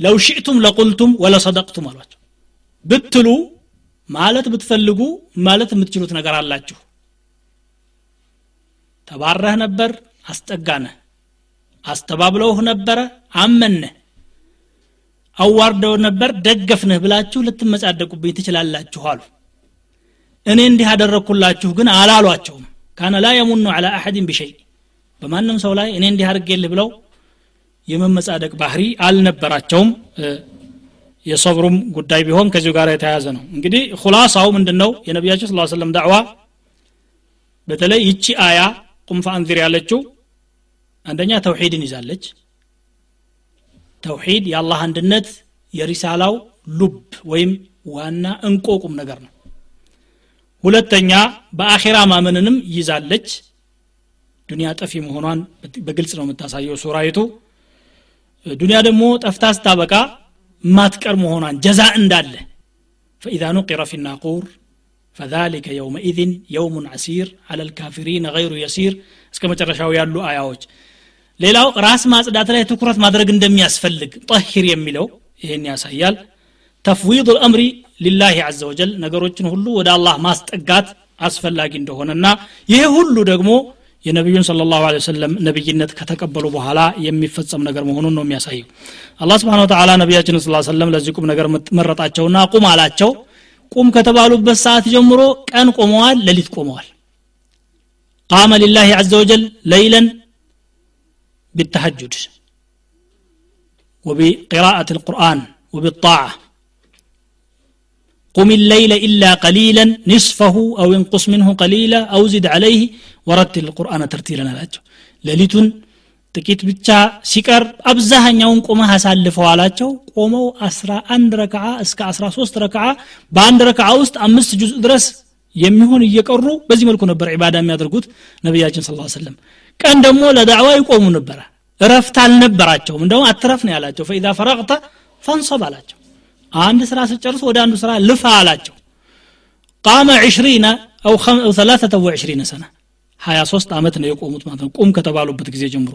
ለው ሽእቱም ለቁልቱም ወለሰደቅቱም አሏቸው። ብትሉ ማለት ብትፈልጉ ማለት የምትችሉት ነገር አላችሁ ተባረህ ነበር አስጠጋነህ። አስተባብለውህ ነበረ አመንህ። አዋርደው ነበር ደገፍንህ ብላችሁ ልትመጻደቁብኝ ትችላላችሁ አሉ። እኔ እንዲህ አደረግኩላችሁ ግን አላሏቸውም። ካነ ላ የሙኑ አላ አሐድን ቢሸይ። በማንም ሰው ላይ እኔ እንዲህ አድርጌልህ ብለው የመመጻደቅ ባህሪ አልነበራቸውም። የሰብሩም ጉዳይ ቢሆን ከዚሁ ጋር የተያያዘ ነው። እንግዲህ ሁላሳው ምንድን ነው የነቢያችን ስ ሰለም ዳዕዋ በተለይ ይቺ አያ ቁምፋ አንዚር ያለችው አንደኛ ተውሂድን ይዛለች። ተውሂድ የአላህ አንድነት የሪሳላው ሉብ ወይም ዋና እንቆ ቁም ነገር ነው። ሁለተኛ በአኼራ ማመንንም ይዛለች። ዱንያ ጠፊ መሆኗን በግልጽ ነው የምታሳየው ሱራይቱ። ዱንያ ደግሞ ጠፍታ ስታበቃ ማትቀር መሆኗን ጀዛ እንዳለ ፈኢዛ ኑቂረ ፊ ፈዛሊከ የውመኢዝን የውሙን አሲር አለልካፊሪን ገይሩ የሲር እስከ መጨረሻው ያሉ አያዎች። ሌላው ራስ ማጽዳት ላይ ትኩረት ማድረግ እንደሚያስፈልግ ጠሂር የሚለው ይህን ያሳያል። ተፍዊድ ልአምሪ ሊላህ አዘ ወጀል ነገሮችን ሁሉ ወደ አላህ ማስጠጋት አስፈላጊ እንደሆነና ይህ ሁሉ ደግሞ የነቢዩን ስለ ላሁ ወሰለም ነቢይነት ከተቀበሉ በኋላ የሚፈጸም ነገር መሆኑን ነው የሚያሳየው። አላ ስብን ተላ ነቢያችን ስ ሰለም ለዚህ ቁም ነገር መረጣቸውና ቁም አላቸው። ቁም ከተባሉበት ሰዓት ጀምሮ ቀን ቆመዋል ሌሊት ቆመዋል ቃመ ሊላህ አዘ ወጀል ለይለን بالتهجد وبقراءة القرآن وبالطاعة قم الليل إلا قليلا نصفه أو انقص منه قليلا أو زد عليه ورتل القرآن ترتيلا ላቸው ሌሊቱን ጥቂት ብቻ ሲቀር አብዛኛውን ቆመህ አሳልፈው አላቸው። ቆመው 11 ረክዓ እስከ 13 ረክዓ በአንድ ረክዓ ውስጥ አምስት ጁዝ ድረስ የሚሆን እየቀሩ በዚህ መልኩ ነበር ዒባዳ የሚያደርጉት ነቢያችን ስ ሰለም ቀን ደግሞ ለዳዕዋ ይቆሙ ነበረ። እረፍት አልነበራቸውም። እንደውም አትረፍ ነው ያላቸው። ፈኢዛ ፈረቅተ ፈንሰብ አላቸው። አንድ ስራ ስጨርስ ወደ አንዱ ስራ ልፋ አላቸው። ቃመ ዕሽሪነ አው ሰላተተ ወዕሽሪነ ሰነ ሀያ ሶስት ዓመት ነው የቆሙት ማለት ነው። ቁም ከተባሉበት ጊዜ ጀምሮ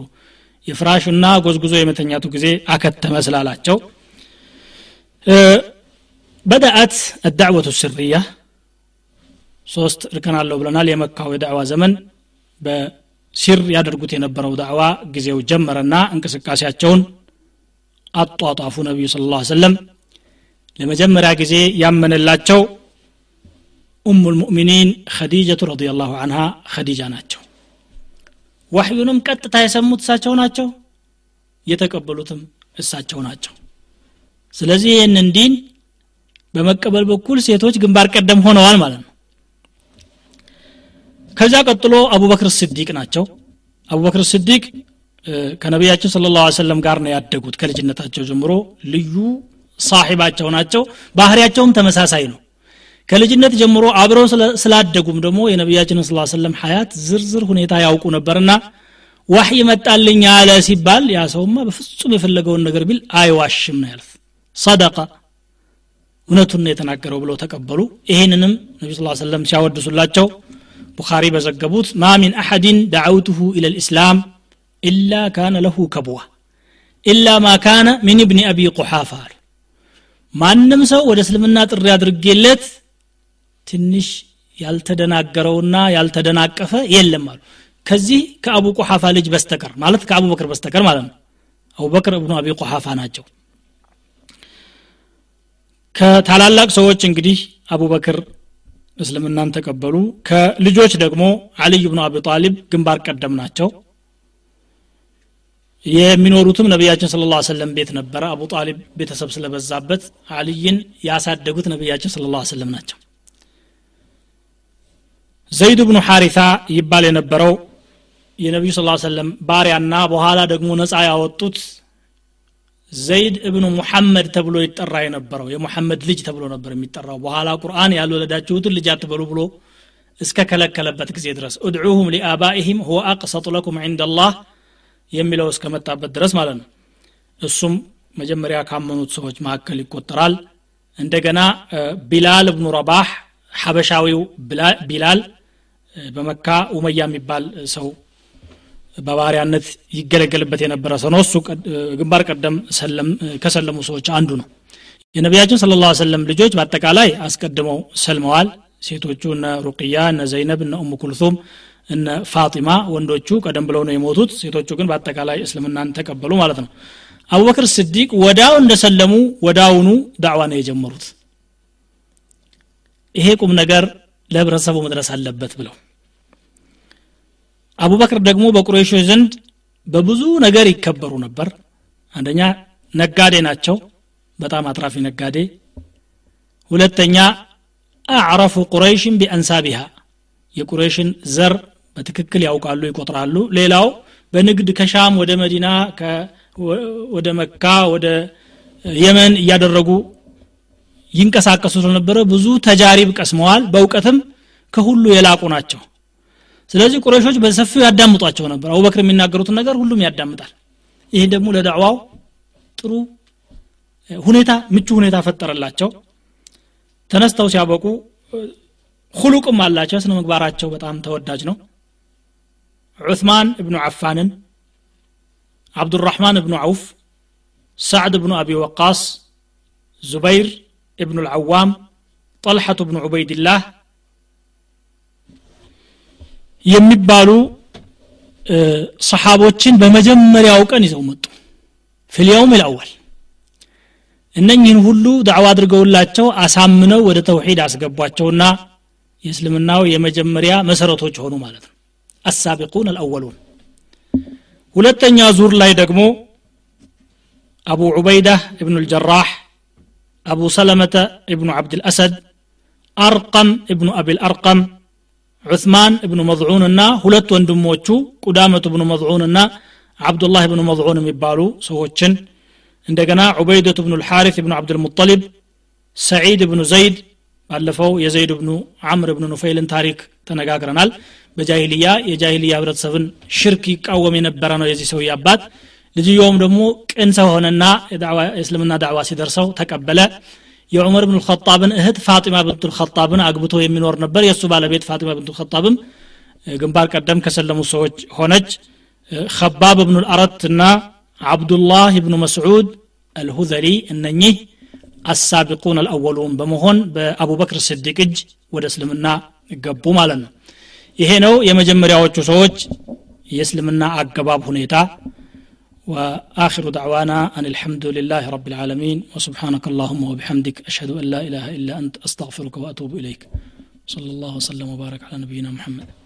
የፍራሹና ጎዝጉዞ የመተኛቱ ጊዜ አከተመ ስላላቸው በደአት አዳዕወቱ ስርያ ሶስት እርከን አለው ብለናል። የመካው የዳዕዋ ዘመን በሲር ያደርጉት የነበረው ዳዕዋ ጊዜው ጀመረና እንቅስቃሴያቸውን አጧጧፉ ነቢዩ ስለ ሰለም ለመጀመሪያ ጊዜ ያመነላቸው ኡሙ ልሙእሚኒን ኸዲጀቱ ረዲ ላሁ አንሃ ኸዲጃ ናቸው። ዋሕዩንም ቀጥታ የሰሙት እሳቸው ናቸው የተቀበሉትም እሳቸው ናቸው። ስለዚህ ይህንን ዲን በመቀበል በኩል ሴቶች ግንባር ቀደም ሆነዋል ማለት ነው። ከዚያ ቀጥሎ አቡበክር ስዲቅ ናቸው። አቡበክር ስዲቅ ከነቢያችን ስለ ላ ሰለም ጋር ነው ያደጉት። ከልጅነታቸው ጀምሮ ልዩ ሳሒባቸው ናቸው። ባህሪያቸውም ተመሳሳይ ነው ከልጅነት ጀምሮ አብረው ስላደጉም ደግሞ የነቢያችን صلى الله عليه وسلم ሀያት ዝርዝር ሁኔታ ያውቁ ነበርና ዋሕይ መጣልኝ አለ ሲባል ያ ሰውማ በፍጹም የፈለገውን ነገር ቢል አይዋሽም ነው ያሉት። صدق እውነቱን የተናገረው ብለው ተቀበሉ። ይህንንም ነቢ صلى الله عليه وسلم ሲያወድሱላቸው ቡኻሪ በዘገቡት ما من أحد دعوته إلى الإسلام إلا كان له كبوة إلا ما كان من ابن أبي قحافة አሉ። ማንም ሰው ወደ እስልምና ጥሪ አድርጌለት ትንሽ ያልተደናገረውና ያልተደናቀፈ የለም አሉ። ከዚህ ከአቡ ቁሓፋ ልጅ በስተቀር ማለት ከአቡበክር በስተቀር ማለት ነው። አቡበክር እብኑ አቢ ቁሓፋ ናቸው። ከታላላቅ ሰዎች እንግዲህ አቡበክር እስልምናን ተቀበሉ። ከልጆች ደግሞ አልይ ብኑ አቢ ጣሊብ ግንባር ቀደም ናቸው። የሚኖሩትም ነቢያችን ስለ ላ ሰለም ቤት ነበረ። አቡ ጣሊብ ቤተሰብ ስለበዛበት አልይን ያሳደጉት ነቢያችን ስለ ላ ሰለም ናቸው ዘይድ ብኑ ሐሪታ ይባል የነበረው የነቢዩ ስ ሰለም ባሪያና በኋላ ደግሞ ነፃ ያወጡት ዘይድ እብኑ ሙሐመድ ተብሎ ይጠራ የነበረው የሙሐመድ ልጅ ተብሎ ነበር የሚጠራው። በኋላ ቁርአን ያልወለዳችሁትን ልጅ አትበሉ ብሎ እስከ ከለከለበት ጊዜ ድረስ እድዑሁም ሊአባኢህም ሁወ አቅሰጡ ለኩም ዕንደ ላህ የሚለው እስከመጣበት ድረስ ማለት ነው። እሱም መጀመሪያ ካመኑት ሰዎች መካከል ይቆጠራል። እንደገና ቢላል እብኑ ረባህ ሐበሻዊው ቢላል በመካ ኡመያ የሚባል ሰው በባሪያነት ይገለገልበት የነበረ ሰው ነው። እሱ ግንባር ቀደም ከሰለሙ ሰዎች አንዱ ነው። የነቢያችን ስለ ላ ሰለም ልጆች በአጠቃላይ አስቀድመው ሰልመዋል። ሴቶቹ እነ ሩቅያ እነ ዘይነብ እነ ኡሙ ኩልቱም እነ ፋጢማ ወንዶቹ ቀደም ብለው ነው የሞቱት። ሴቶቹ ግን በአጠቃላይ እስልምናን ተቀበሉ ማለት ነው። አቡበክር ስዲቅ ወዳው እንደሰለሙ ወዳውኑ ዳዕዋ ነው የጀመሩት። ይሄ ቁም ነገር ለህብረተሰቡ መድረስ አለበት ብለው አቡበክር ደግሞ በቁረይሾች ዘንድ በብዙ ነገር ይከበሩ ነበር። አንደኛ ነጋዴ ናቸው። በጣም አትራፊ ነጋዴ። ሁለተኛ አዕረፉ ቁረይሽን ቢአንሳቢሃ የቁረይሽን ዘር በትክክል ያውቃሉ ይቆጥራሉ። ሌላው በንግድ ከሻም ወደ መዲና ወደ መካ ወደ የመን እያደረጉ ይንቀሳቀሱ ስለነበረ ብዙ ተጃሪብ ቀስመዋል። በእውቀትም ከሁሉ የላቁ ናቸው ስለዚህ ቁረሾች በሰፊው ያዳምጧቸው ነበር። አቡበክር የሚናገሩትን ነገር ሁሉም ያዳምጣል። ይህ ደግሞ ለዳዕዋው ጥሩ ሁኔታ ምቹ ሁኔታ ፈጠረላቸው። ተነስተው ሲያበቁ ሁሉቅም አላቸው። ስነ ምግባራቸው በጣም ተወዳጅ ነው። ዑስማን እብኑ አፋንን አብዱራህማን እብኑ አውፍ ሳዕድ እብኑ አቢ ወቃስ ዙበይር እብኑ ልዓዋም ጠልሐቱ እብኑ ዑበይድላህ የሚባሉ ሰሓቦችን በመጀመሪያው ቀን ይዘው መጡ። ፊልየውም ልአወል እነኝህን ሁሉ ዳዕዋ አድርገውላቸው አሳምነው ወደ ተውሒድ አስገቧቸውና የእስልምናው የመጀመሪያ መሰረቶች ሆኑ ማለት ነው። አሳቢቁን አልአወሉን። ሁለተኛ ዙር ላይ ደግሞ አቡ ዑበይዳ እብኑ ልጀራህ አቡ ሰለመተ እብኑ ዓብድልአሰድ አርቀም እብኑ አቢልአርቀም ዑስማን እብኑ መዝዑን እና ሁለት ወንድሞቹ ቁዳመቱ እብኑ መዝዑን እና አብዱላህ እብኑ መዝዑን የሚባሉ ሰዎችን እንደገና ዑበይደቱ ብኑ ልሓሪፍ እብኑ ዓብድልሙጠሊብ ሰዒድ እብኑ ዘይድ ባለፈው የዘይድ ብኑ አምር ብኑ ኑፈይልን ታሪክ ተነጋግረናል። በጃሂልያ የጃሂልያ ህብረተሰብን ሽርክ ይቃወም የነበረ ነው የዚህ ሰውዬ አባት። ልጅየውም ደግሞ ቅን ሰው ሆነና የእስልምና ዳዕዋ ሲደርሰው ተቀበለ የዑመር ብን ልኸጣብን እህት ፋጢማ ብንቱ ልኸጣብን አግብቶ የሚኖር ነበር። የእሱ ባለቤት ፋጢማ ብንቱ ልኸጣብም ግንባር ቀደም ከሰለሙ ሰዎች ሆነች። ከባብ ብኑ ልአረት እና አብዱላህ ብኑ መስዑድ አልሁዘሊ እነኚህ አሳቢቁን አልአወሉን በመሆን በአቡበክር ስዲቅ እጅ ወደ እስልምና ገቡ ማለት ነው። ይሄ ነው የመጀመሪያዎቹ ሰዎች የእስልምና አገባብ ሁኔታ وآخر دعوانا أن الحمد لله رب العالمين وسبحانك اللهم وبحمدك أشهد أن لا إله إلا أنت أستغفرك وأتوب إليك. صلى الله وسلم وبارك على نبينا محمد.